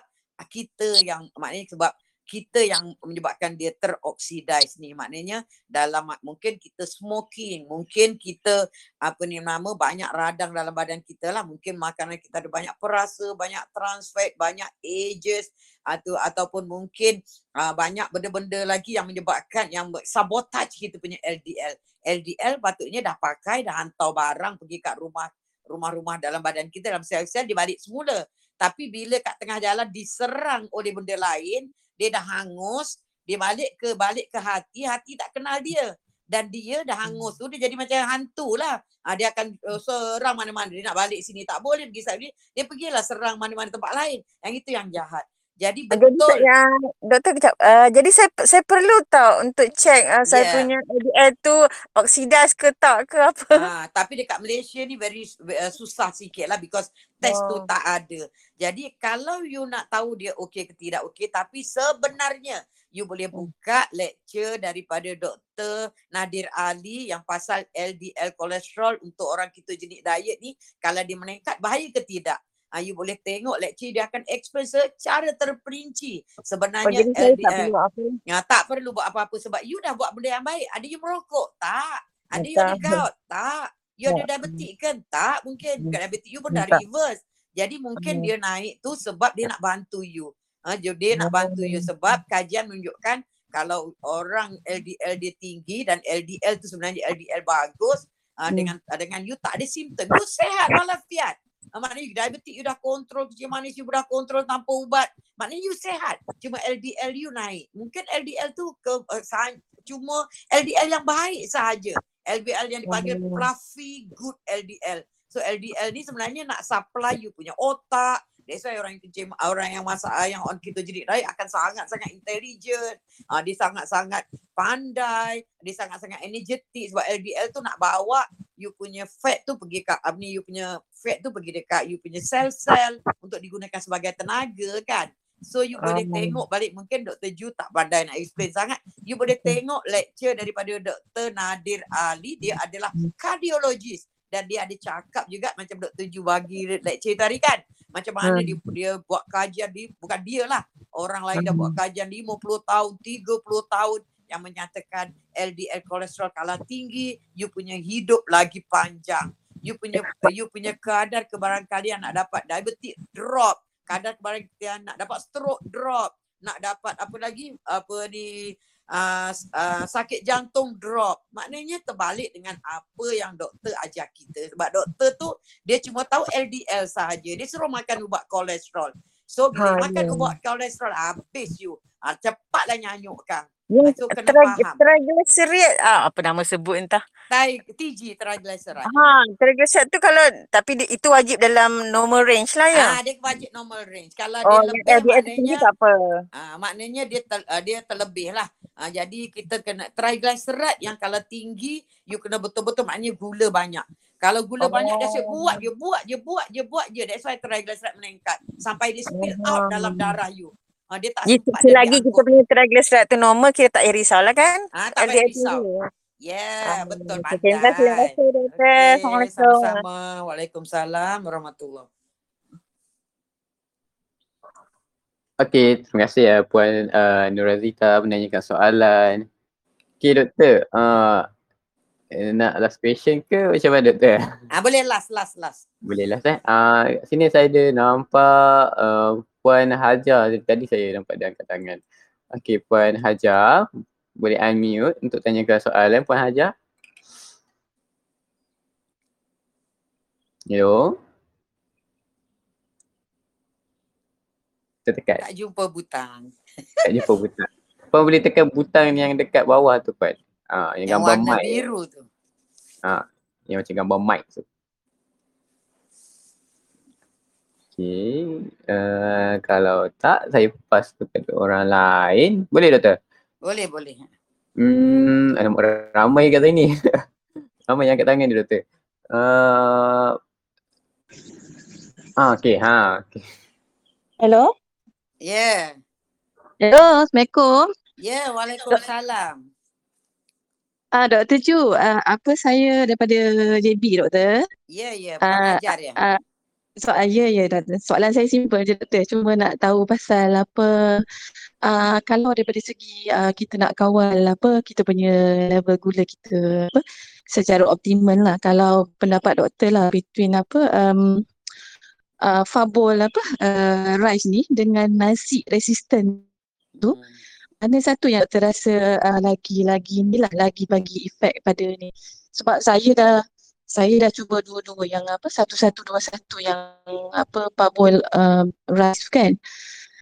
kita yang maknanya sebab kita yang menyebabkan dia teroksidize ni. Maknanya dalam mungkin kita smoking mungkin kita apa ni nama banyak radang dalam badan kita lah. Mungkin makanan kita ada banyak perasa banyak trans fat banyak ages atau ataupun mungkin uh, banyak benda-benda lagi yang menyebabkan yang sabotage kita punya LDL LDL patutnya dah pakai dah hantar barang pergi kat rumah rumah-rumah dalam badan kita dalam sel-sel dibalik semula. Tapi bila kat tengah jalan diserang oleh benda lain dia dah hangus, dia balik ke balik ke hati, hati tak kenal dia. Dan dia dah hangus tu, dia jadi macam hantu lah. Ha, dia akan uh, serang mana-mana. Dia nak balik sini, tak boleh pergi sana. Dia pergilah serang mana-mana tempat lain. Yang itu yang jahat. Jadi betul. Jadi, yang, doktor kejap. Uh, jadi saya saya perlu tahu untuk check uh, saya yeah. punya LDL tu oksidas ke tak ke apa. Uh, tapi dekat Malaysia ni very uh, susah sikit lah because test oh. tu tak ada. Jadi kalau you nak tahu dia okey ke tidak okey tapi sebenarnya you boleh hmm. buka lecture daripada Dr. Nadir Ali yang pasal LDL kolesterol untuk orang ketogenik diet ni kalau dia meningkat bahaya ke tidak. Uh, you boleh tengok lecture dia akan explain secara terperinci sebenarnya oh, LDL. Tak perlu, apa? Ya, tak perlu buat apa-apa sebab you dah buat benda yang baik. Ada you merokok? Tak. Ada you ada gout? Tak. You ada diabetik kan? Tak mungkin. Bukan diabetik you pun dah reverse. Jadi mungkin dia naik tu sebab dia nak bantu you. Ha, dia nak bantu you sebab kajian menunjukkan kalau orang LDL dia tinggi dan LDL tu sebenarnya LDL bagus uh, dengan dengan you tak ada simptom. You sehat walafiat. Uh, maknanya diabetes you dah kontrol, kecil manis you dah kontrol tanpa ubat. Maknanya you sehat. Cuma LDL you naik. Mungkin LDL tu ke uh, cuma LDL yang baik sahaja. LDL yang dipanggil fluffy good LDL. So LDL ni sebenarnya nak supply you punya otak. That's why orang yang kecil, orang yang masak yang on kita jadi diet akan sangat-sangat intelligent. Uh, dia sangat-sangat pandai. Dia sangat-sangat energetik sebab LDL tu nak bawa you punya fat tu pergi kat apa ni you punya fat tu pergi dekat you punya sel-sel untuk digunakan sebagai tenaga kan. So you um. boleh tengok balik mungkin Dr. Ju tak pandai nak explain sangat. You boleh tengok lecture daripada Dr. Nadir Ali. Dia adalah kardiologis dan dia ada cakap juga macam Dr. Ju bagi lecture tadi kan. Macam mana hmm. dia dia buat kajian di bukan dia lah. Orang lain dah buat kajian 50 tahun, 30 tahun yang menyatakan LDL kolesterol kalah tinggi, you punya hidup lagi panjang. You punya you punya kadar kebarangkalian nak dapat diabetes drop, kadar kebarangkalian nak dapat stroke drop, nak dapat apa lagi apa ni uh, uh, sakit jantung drop. Maknanya terbalik dengan apa yang doktor ajar kita. Sebab doktor tu dia cuma tahu LDL sahaja. Dia suruh makan ubat kolesterol. So bila ha, makan yeah. ubat kolesterol habis you. Uh, cepatlah nyanyukkan. Yang so, kena tra- faham. Triglyceride, ah, apa nama sebut entah. TG, triglyceride. Ha, triglyceride tu kalau, tapi di, itu wajib dalam normal range lah ya? Ah, dia wajib normal range. Kalau oh, dia lebih, dia maknanya, tak apa. Ah, maknanya dia ter, uh, dia terlebih lah. Ah, jadi kita kena, triglyceride yang kalau tinggi, you kena betul-betul maknanya gula banyak. Kalau gula oh. banyak, dia saya buat je, buat je, buat je, buat je. That's why triglyceride meningkat. Sampai dia spill oh. out dalam darah you. Ha, dia tak sempat lagi kita punya triglyceride tu normal, kita tak payah risau lah kan? Ha, tak payah risau. Ya, yeah, um, betul pandai. Terima kasih, terima kasih doktor. Okay, Assalamualaikum. Sama-sama. Waalaikumsalam warahmatullahi Okey, terima kasih ya Puan uh, Nurazita menanyakan soalan. Okey doktor, uh, nak last question ke macam mana doktor? Ah, boleh last, last, last. Boleh last eh. Uh, sini saya ada nampak uh, Puan Hajar tadi saya nampak dia angkat tangan. Okey Puan Hajar boleh unmute untuk tanyakan soalan Puan Hajar. Yo. Tertekan. Tak jumpa butang. Tak jumpa butang. Puan boleh tekan butang yang dekat bawah tu Puan. Ah, yang, yang gambar warna mic. biru tu. Ah, yang macam gambar mic tu. Okay. Uh, kalau tak, saya pass kepada orang lain. Boleh doktor? Boleh, boleh. Hmm, ada ramai kat sini. ramai yang kat tangan ni doktor. Uh, ah, okay, ha. Okay. Hello? Yeah. Hello, Assalamualaikum. Yeah, Waalaikumsalam. Ah, uh, Dr. Ju, uh, apa saya daripada JB, Doktor? Ya, yeah, ya, yeah, pengajar uh, ya. Uh, soalan ya ya soalan saya simple je doktor. Cuma nak tahu pasal apa uh, kalau daripada segi uh, kita nak kawal apa kita punya level gula kita apa secara optimal lah. Kalau pendapat doktor lah between apa um, uh, fabol apa uh, rice ni dengan nasi resistant tu mana satu yang terasa uh, lagi lagi ni lah lagi bagi efek pada ni. Sebab saya dah saya dah cuba dua-dua yang apa satu-satu dua satu yang apa pabul uh, rice kan.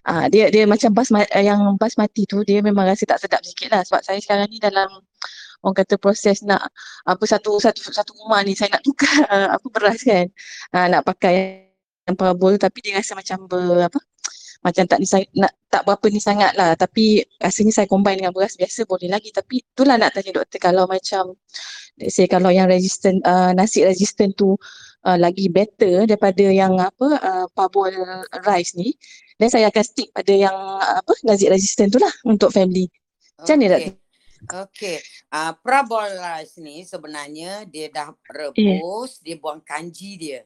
Uh, dia dia macam bas uh, yang bas mati tu dia memang rasa tak sedap sikit lah sebab saya sekarang ni dalam orang kata proses nak apa satu satu satu rumah ni saya nak tukar uh, apa beras kan. Uh, nak pakai yang pabul tapi dia rasa macam ber apa macam tak ni nak tak berapa ni sangat lah tapi rasanya saya combine dengan beras biasa boleh lagi tapi itulah nak tanya doktor kalau macam let's say kalau yang resistant uh, nasi resistant tu uh, lagi better daripada yang apa uh, pabul rice ni dan saya akan stick pada yang uh, apa nasi resistant tu lah untuk family macam okay. ni doktor Okay, uh, prabol rice ni sebenarnya dia dah rebus, yeah. dia buang kanji dia.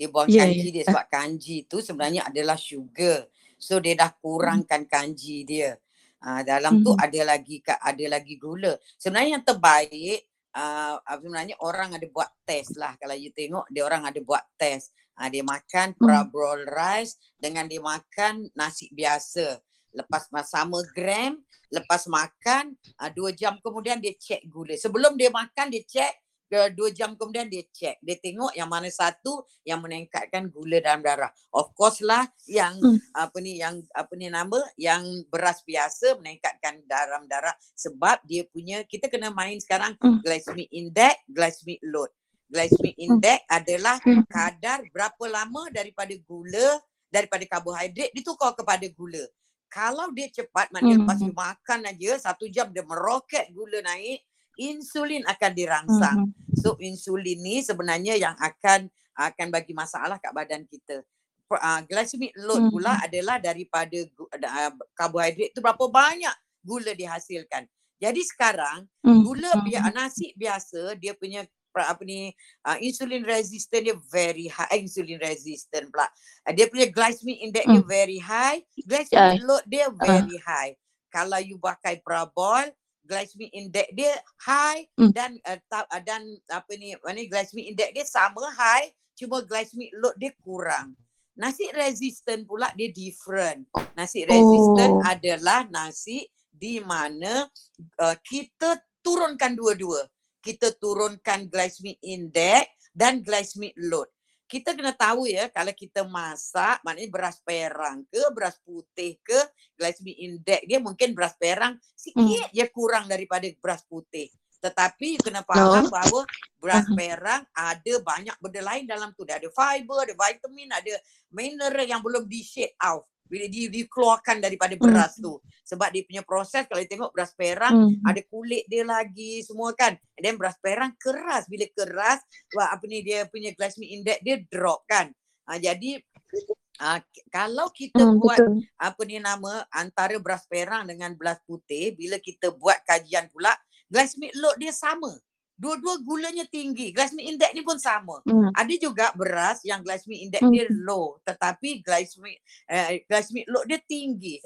Dia buang yeah, kanji yeah. dia sebab kanji tu sebenarnya adalah sugar. So dia dah kurangkan kanji dia. Uh, dalam tu mm-hmm. ada lagi ada lagi gula. Sebenarnya yang terbaik uh, sebenarnya orang ada buat test lah kalau you tengok dia orang ada buat test. Uh, dia makan mm. rice dengan dia makan nasi biasa. Lepas sama gram, lepas makan uh, dua jam kemudian dia check gula. Sebelum dia makan dia check dua jam kemudian dia check. Dia tengok yang mana satu yang meningkatkan gula dalam darah. Of course lah yang hmm. apa ni yang apa ni nama yang beras biasa meningkatkan dalam darah sebab dia punya kita kena main sekarang hmm. glycemic index, glycemic load. Glycemic hmm. index hmm. adalah kadar berapa lama daripada gula daripada karbohidrat ditukar kepada gula. Kalau dia cepat maknanya hmm. lepas makan aja satu jam dia meroket gula naik insulin akan dirangsang. Mm-hmm. So insulin ni sebenarnya yang akan akan bagi masalah kat badan kita. Uh, glycemic load mm-hmm. pula adalah daripada uh, karbohidrat tu berapa banyak gula dihasilkan. Jadi sekarang mm-hmm. gula bi- nasi biasa dia punya apa ni uh, insulin resistant dia very high uh, insulin resistant pula. Uh, dia punya glycemic index mm. dia very high, glycemic yeah. load dia very uh. high. Kalau you pakai Prabol, glycemic index dia high mm. dan uh, ta- uh, dan apa ni mana glycemic index dia sama high cuma glycemic load dia kurang. Nasi resistant pula dia different. Nasi resistant oh. adalah nasi di mana uh, kita turunkan dua-dua. Kita turunkan glycemic index dan glycemic load. Kita kena tahu ya kalau kita masak maknanya beras perang ke beras putih ke glycemic index dia mungkin beras perang sikit hmm. je kurang daripada beras putih. Tetapi kena faham no. bahawa beras perang ada banyak benda lain dalam tu. Dia ada fiber, ada vitamin, ada mineral yang belum di-shade out bila dia dikeluarkan daripada hmm. beras mm. tu sebab dia punya proses kalau dia tengok beras perang mm. ada kulit dia lagi semua kan and then beras perang keras bila keras wah, apa ni dia punya glycemic index dia drop kan ha, jadi ha, kalau kita mm, buat betul. apa ni nama antara beras perang dengan beras putih bila kita buat kajian pula glycemic load dia sama Dua-dua gulanya tinggi. Glycemic index ni pun sama. Mm. Ada juga beras yang glycemic index mm. dia low. Tetapi glycemic, uh, glycemic load dia tinggi.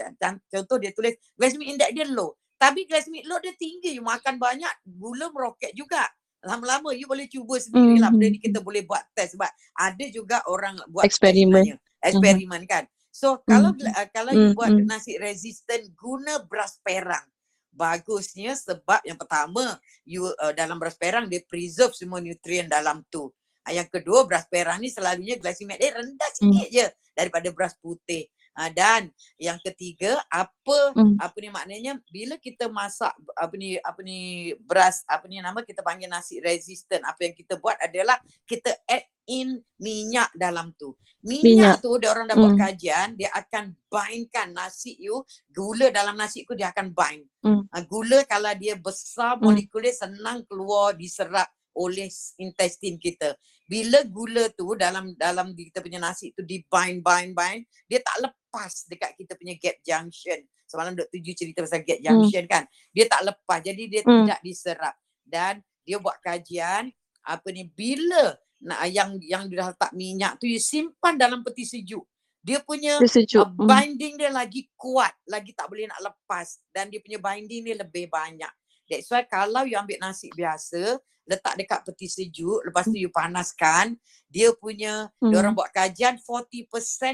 Contoh dia tulis glycemic index dia low. Tapi glycemic load dia tinggi. You makan banyak, gula meroket juga. Lama-lama you boleh cuba sendiri lah. Benda ni hmm. kita boleh buat test. Sebab ada juga orang buat eksperimen. Eksperimen mm. kan. So kalau mm. uh, kalau mm. you buat mm. nasi resistant guna beras perang bagusnya sebab yang pertama you uh, dalam beras perang dia preserve semua nutrien dalam tu. Uh, yang kedua beras perang ni selalunya glycemic dia rendah sikit hmm. je daripada beras putih. Uh, dan yang ketiga apa hmm. apa ni maknanya bila kita masak apa ni apa ni beras apa ni nama kita panggil nasi resistant apa yang kita buat adalah kita add in minyak dalam tu. Minyak, minyak. tu dia orang dah buat mm. kajian, dia akan bindkan nasi you, gula dalam nasi tu dia akan bind. Mm. Uh, gula kalau dia besar mm. molekul dia senang keluar diserap oleh intestine kita. Bila gula tu dalam dalam kita punya nasi tu di bind bind bind, dia tak lepas dekat kita punya gap junction. Semalam Dr. Ju cerita pasal gap junction mm. kan. Dia tak lepas. Jadi dia mm. tidak diserap. Dan dia buat kajian apa ni bila nak yang yang dia letak minyak tu you simpan dalam peti sejuk. Dia punya sejuk. Uh, binding dia lagi kuat, lagi tak boleh nak lepas dan dia punya binding dia lebih banyak. That's why kalau you ambil nasi biasa, letak dekat peti sejuk, lepas tu you panaskan, dia punya hmm. dia orang buat kajian 40%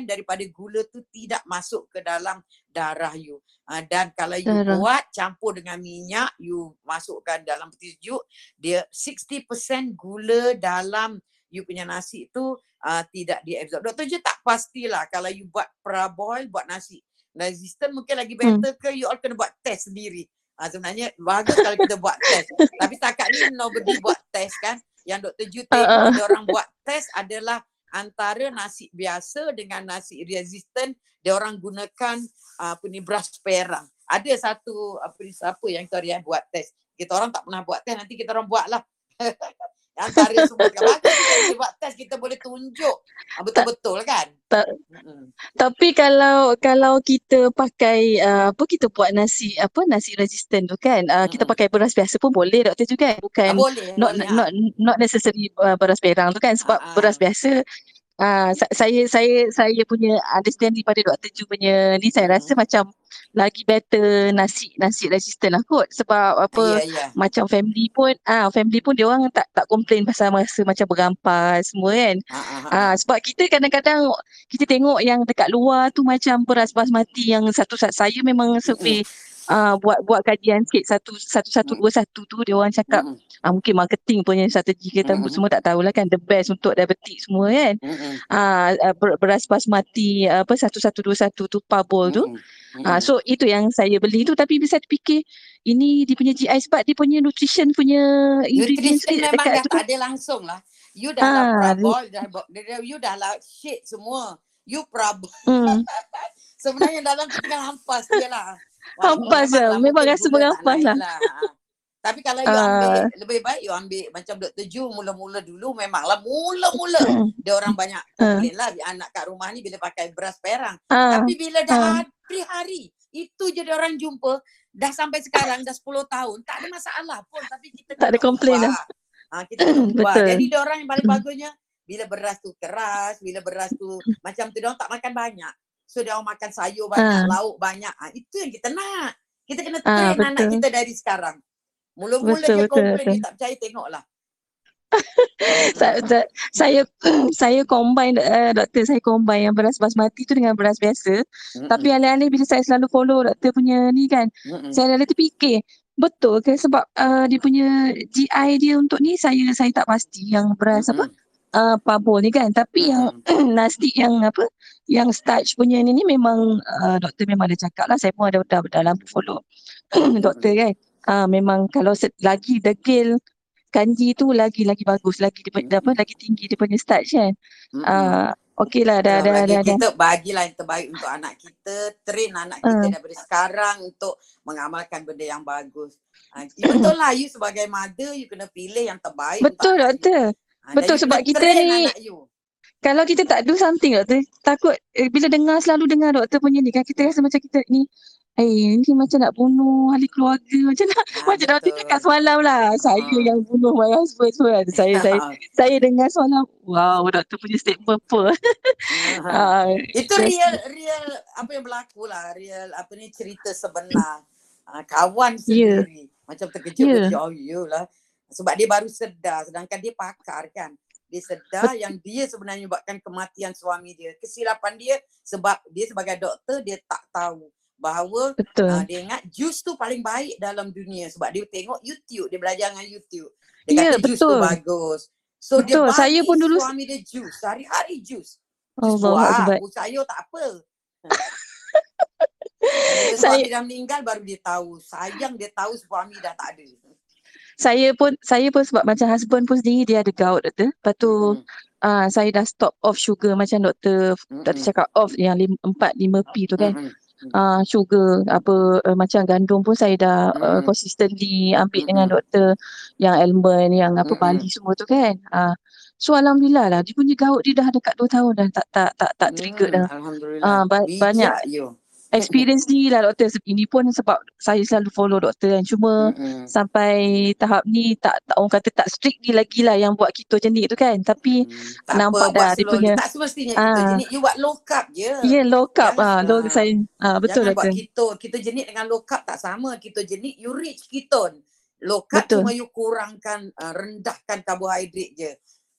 daripada gula tu tidak masuk ke dalam darah you. Uh, dan kalau you darah. buat campur dengan minyak, you masukkan dalam peti sejuk, dia 60% gula dalam you punya nasi tu uh, tidak diabsorb. Doktor je tak pastilah kalau you buat praboil, buat nasi resistant mungkin lagi hmm. better hmm. ke you all kena buat test sendiri. Uh, sebenarnya bagus kalau kita buat test. Tapi setakat ni nobody buat test kan. Yang Dr. Ju tengok uh, orang buat test adalah antara nasi biasa dengan nasi resistant dia orang gunakan apa ni beras perang. Ada satu apa ni siapa yang kita buat test. Kita orang tak pernah buat test nanti kita orang buatlah. antara semua kita buat test kita boleh tunjuk ah, betul-betul kan ta- mm-hmm. tapi kalau kalau kita pakai uh, apa kita buat nasi apa nasi resistant tu kan uh, mm-hmm. kita pakai beras biasa pun boleh doktor juga kan bukan ah, boleh, not, boleh, not, not necessary uh, beras perang tu kan sebab uh-huh. beras biasa uh, saya saya saya punya understanding pada doktor Ju punya ni saya rasa hmm. macam lagi better nasi nasi resistant lah kot. Sebab apa yeah, yeah. macam family pun ah family pun dia orang tak tak komplain pasal masa macam berampas semua kan. Ah uh, uh, sebab kita kadang-kadang kita tengok yang dekat luar tu macam beras basmati yang satu saya memang survey uh uh, buat buat kajian sikit. Satu satu satu dua satu tu dia orang cakap mm-hmm. uh, mungkin marketing punya strategi kita mm-hmm. semua tak tahulah kan. The best untuk diabetik semua kan. Mm-hmm. uh, beras basmati uh, apa satu satu dua satu tu pabol tu. Mm-hmm. uh, so itu yang saya beli tu. Tapi bisa dipikir ini dia punya GI sebab dia punya nutrition punya ingredients nutrition memang dah tak ada langsung lah you dah lah prabol dah, you dah lah shit semua. You prabol. Mm. sebenarnya dalam tu tinggal hampas dia lah Hampas lah. Memang rasa berampas lah. lah. Tapi kalau you ambil, uh, lebih baik you ambil macam Dr. Ju mula-mula dulu memanglah mula-mula uh, dia orang banyak komplain uh, lah anak kat rumah ni bila pakai beras perang. Uh, Tapi bila dah uh, hari-hari itu je dia orang jumpa dah sampai sekarang dah 10 tahun tak ada masalah pun tapi kita tak ada komplain dah. Ha, kita ubah. Jadi dia orang yang paling bagusnya bila beras tu keras, bila beras tu macam tu dia orang tak makan banyak. So dia orang makan sayur banyak, uh. lauk banyak. Ha, itu yang kita nak. Kita kena ah, train uh, anak kita dari sekarang. Mula-mula dia komplain, dia tak percaya tengoklah. saya, saya saya combine uh, doktor saya combine yang beras basmati tu dengan beras biasa. Mm-mm. Tapi alih-alih bila saya selalu follow doktor punya ni kan, Mm-mm. saya alih terfikir betul ke sebab uh, dia punya GI dia untuk ni saya saya tak pasti yang beras Mm-mm. apa uh, pabol ni kan. Tapi yang nasi yang apa yang starch punya ni ni memang uh, doktor memang ada cakap lah saya pun ada dah, dah lampu follow doktor kan. Uh, memang kalau lagi degil kanji tu lagi lagi bagus lagi dia hmm. apa lagi tinggi dia punya starch kan. Hmm. Uh, Okey lah dah dah dah. Kita bagilah yang terbaik untuk anak kita, train anak kita uh. daripada sekarang untuk mengamalkan benda yang bagus. Uh, betul lah you sebagai mother you kena pilih yang terbaik. Betul doktor. Betul sebab kita ni kalau kita tak do something doktor, takut eh, bila dengar selalu dengar doktor punya ni kan kita rasa macam kita ni Eh, ni macam nak bunuh ahli keluarga. Macam nak, ha, macam nak cakap semalam lah. Saya ha. yang bunuh my husband tu kan. Saya, saya, saya dengar semalam. Wow, doktor punya statement apa. ha. Itu real, real apa yang berlaku lah. Real apa ni cerita sebenar. Ha, kawan ya. sendiri. Yeah. Macam terkejut. Yeah. Oh, lah. Sebab dia baru sedar. Sedangkan dia pakar kan. Dia sedar yang dia sebenarnya buatkan kematian suami dia. Kesilapan dia sebab dia sebagai doktor dia tak tahu bahawa Uh, dia ingat jus tu paling baik dalam dunia sebab dia tengok YouTube, dia belajar dengan YouTube. Dia yeah, kata jus tu bagus. So betul. dia bagi saya pun dulu suami dia jus, hari-hari jus. Oh, Wah, saya tak apa. saya dah meninggal baru dia tahu. Sayang dia tahu suami dah tak ada. Saya pun saya pun sebab macam husband pun sendiri dia ada gout doktor. Lepas tu hmm. uh, saya dah stop off sugar macam doktor hmm. doktor cakap off yang 4 5 P tu kan. Hmm uh, sugar apa uh, macam gandum pun saya dah uh, consistently ambil dengan doktor yang almond yang apa. Bali semua tu kan. Uh, so alhamdulillah lah dia punya gaut dia dah dekat 2 tahun dah tak tak tak tak trigger dah. Alhamdulillah. Uh, ba- banyak you experience ni lah doktor. Ini pun sebab saya selalu follow doktor kan. Cuma mm-hmm. sampai tahap ni tak, tak orang kata tak strict ni lagi lah yang buat kita jenik tu kan. Tapi mm, nampak apa, dah dia punya tak semestinya kita jenik you buat low carb je. Ya yeah, low carb ah low saya ah betul jangan doktor. buat keto kita jenik dengan low carb tak sama. Kita jenik you rich ketone. Low carb betul. cuma you kurangkan uh, rendahkan karbohidrat je.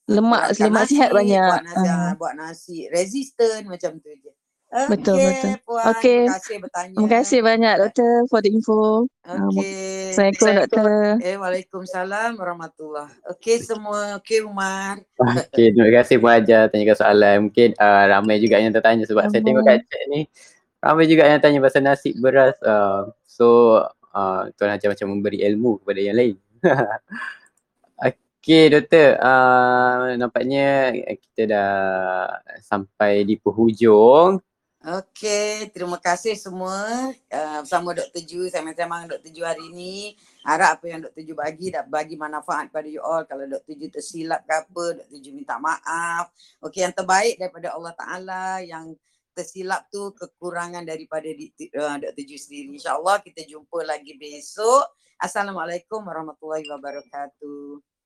Lemak lemak sihat banyak. buat nasi, uh. buat nasi resistant macam tu je Okay, betul betul. Puan. Okay. Terima kasih bertanya. Terima kasih banyak doktor for the info. Okay. Assalamualaikum doktor. Eh Waalaikumsalam warahmatullahi. Okay semua. Okay Umar. Okay terima kasih Puan Ajar tanyakan soalan. Mungkin uh, ramai juga yang tertanya sebab uh-huh. saya tengok kat chat ni. Ramai juga yang tanya pasal nasi beras. Uh, so uh, Tuan Ajar macam memberi ilmu kepada yang lain. Okay doktor, uh, nampaknya kita dah sampai di penghujung. Okey, terima kasih semua uh, bersama Dr. Ju, sama-sama Dr. Ju hari ini. Harap apa yang Dr. Ju bagi dah bagi manfaat pada you all. Kalau Dr. Ju tersilap ke apa, Dr. Ju minta maaf. Okey, yang terbaik daripada Allah Ta'ala yang tersilap tu kekurangan daripada uh, Dr. Ju sendiri. InsyaAllah kita jumpa lagi besok. Assalamualaikum warahmatullahi wabarakatuh.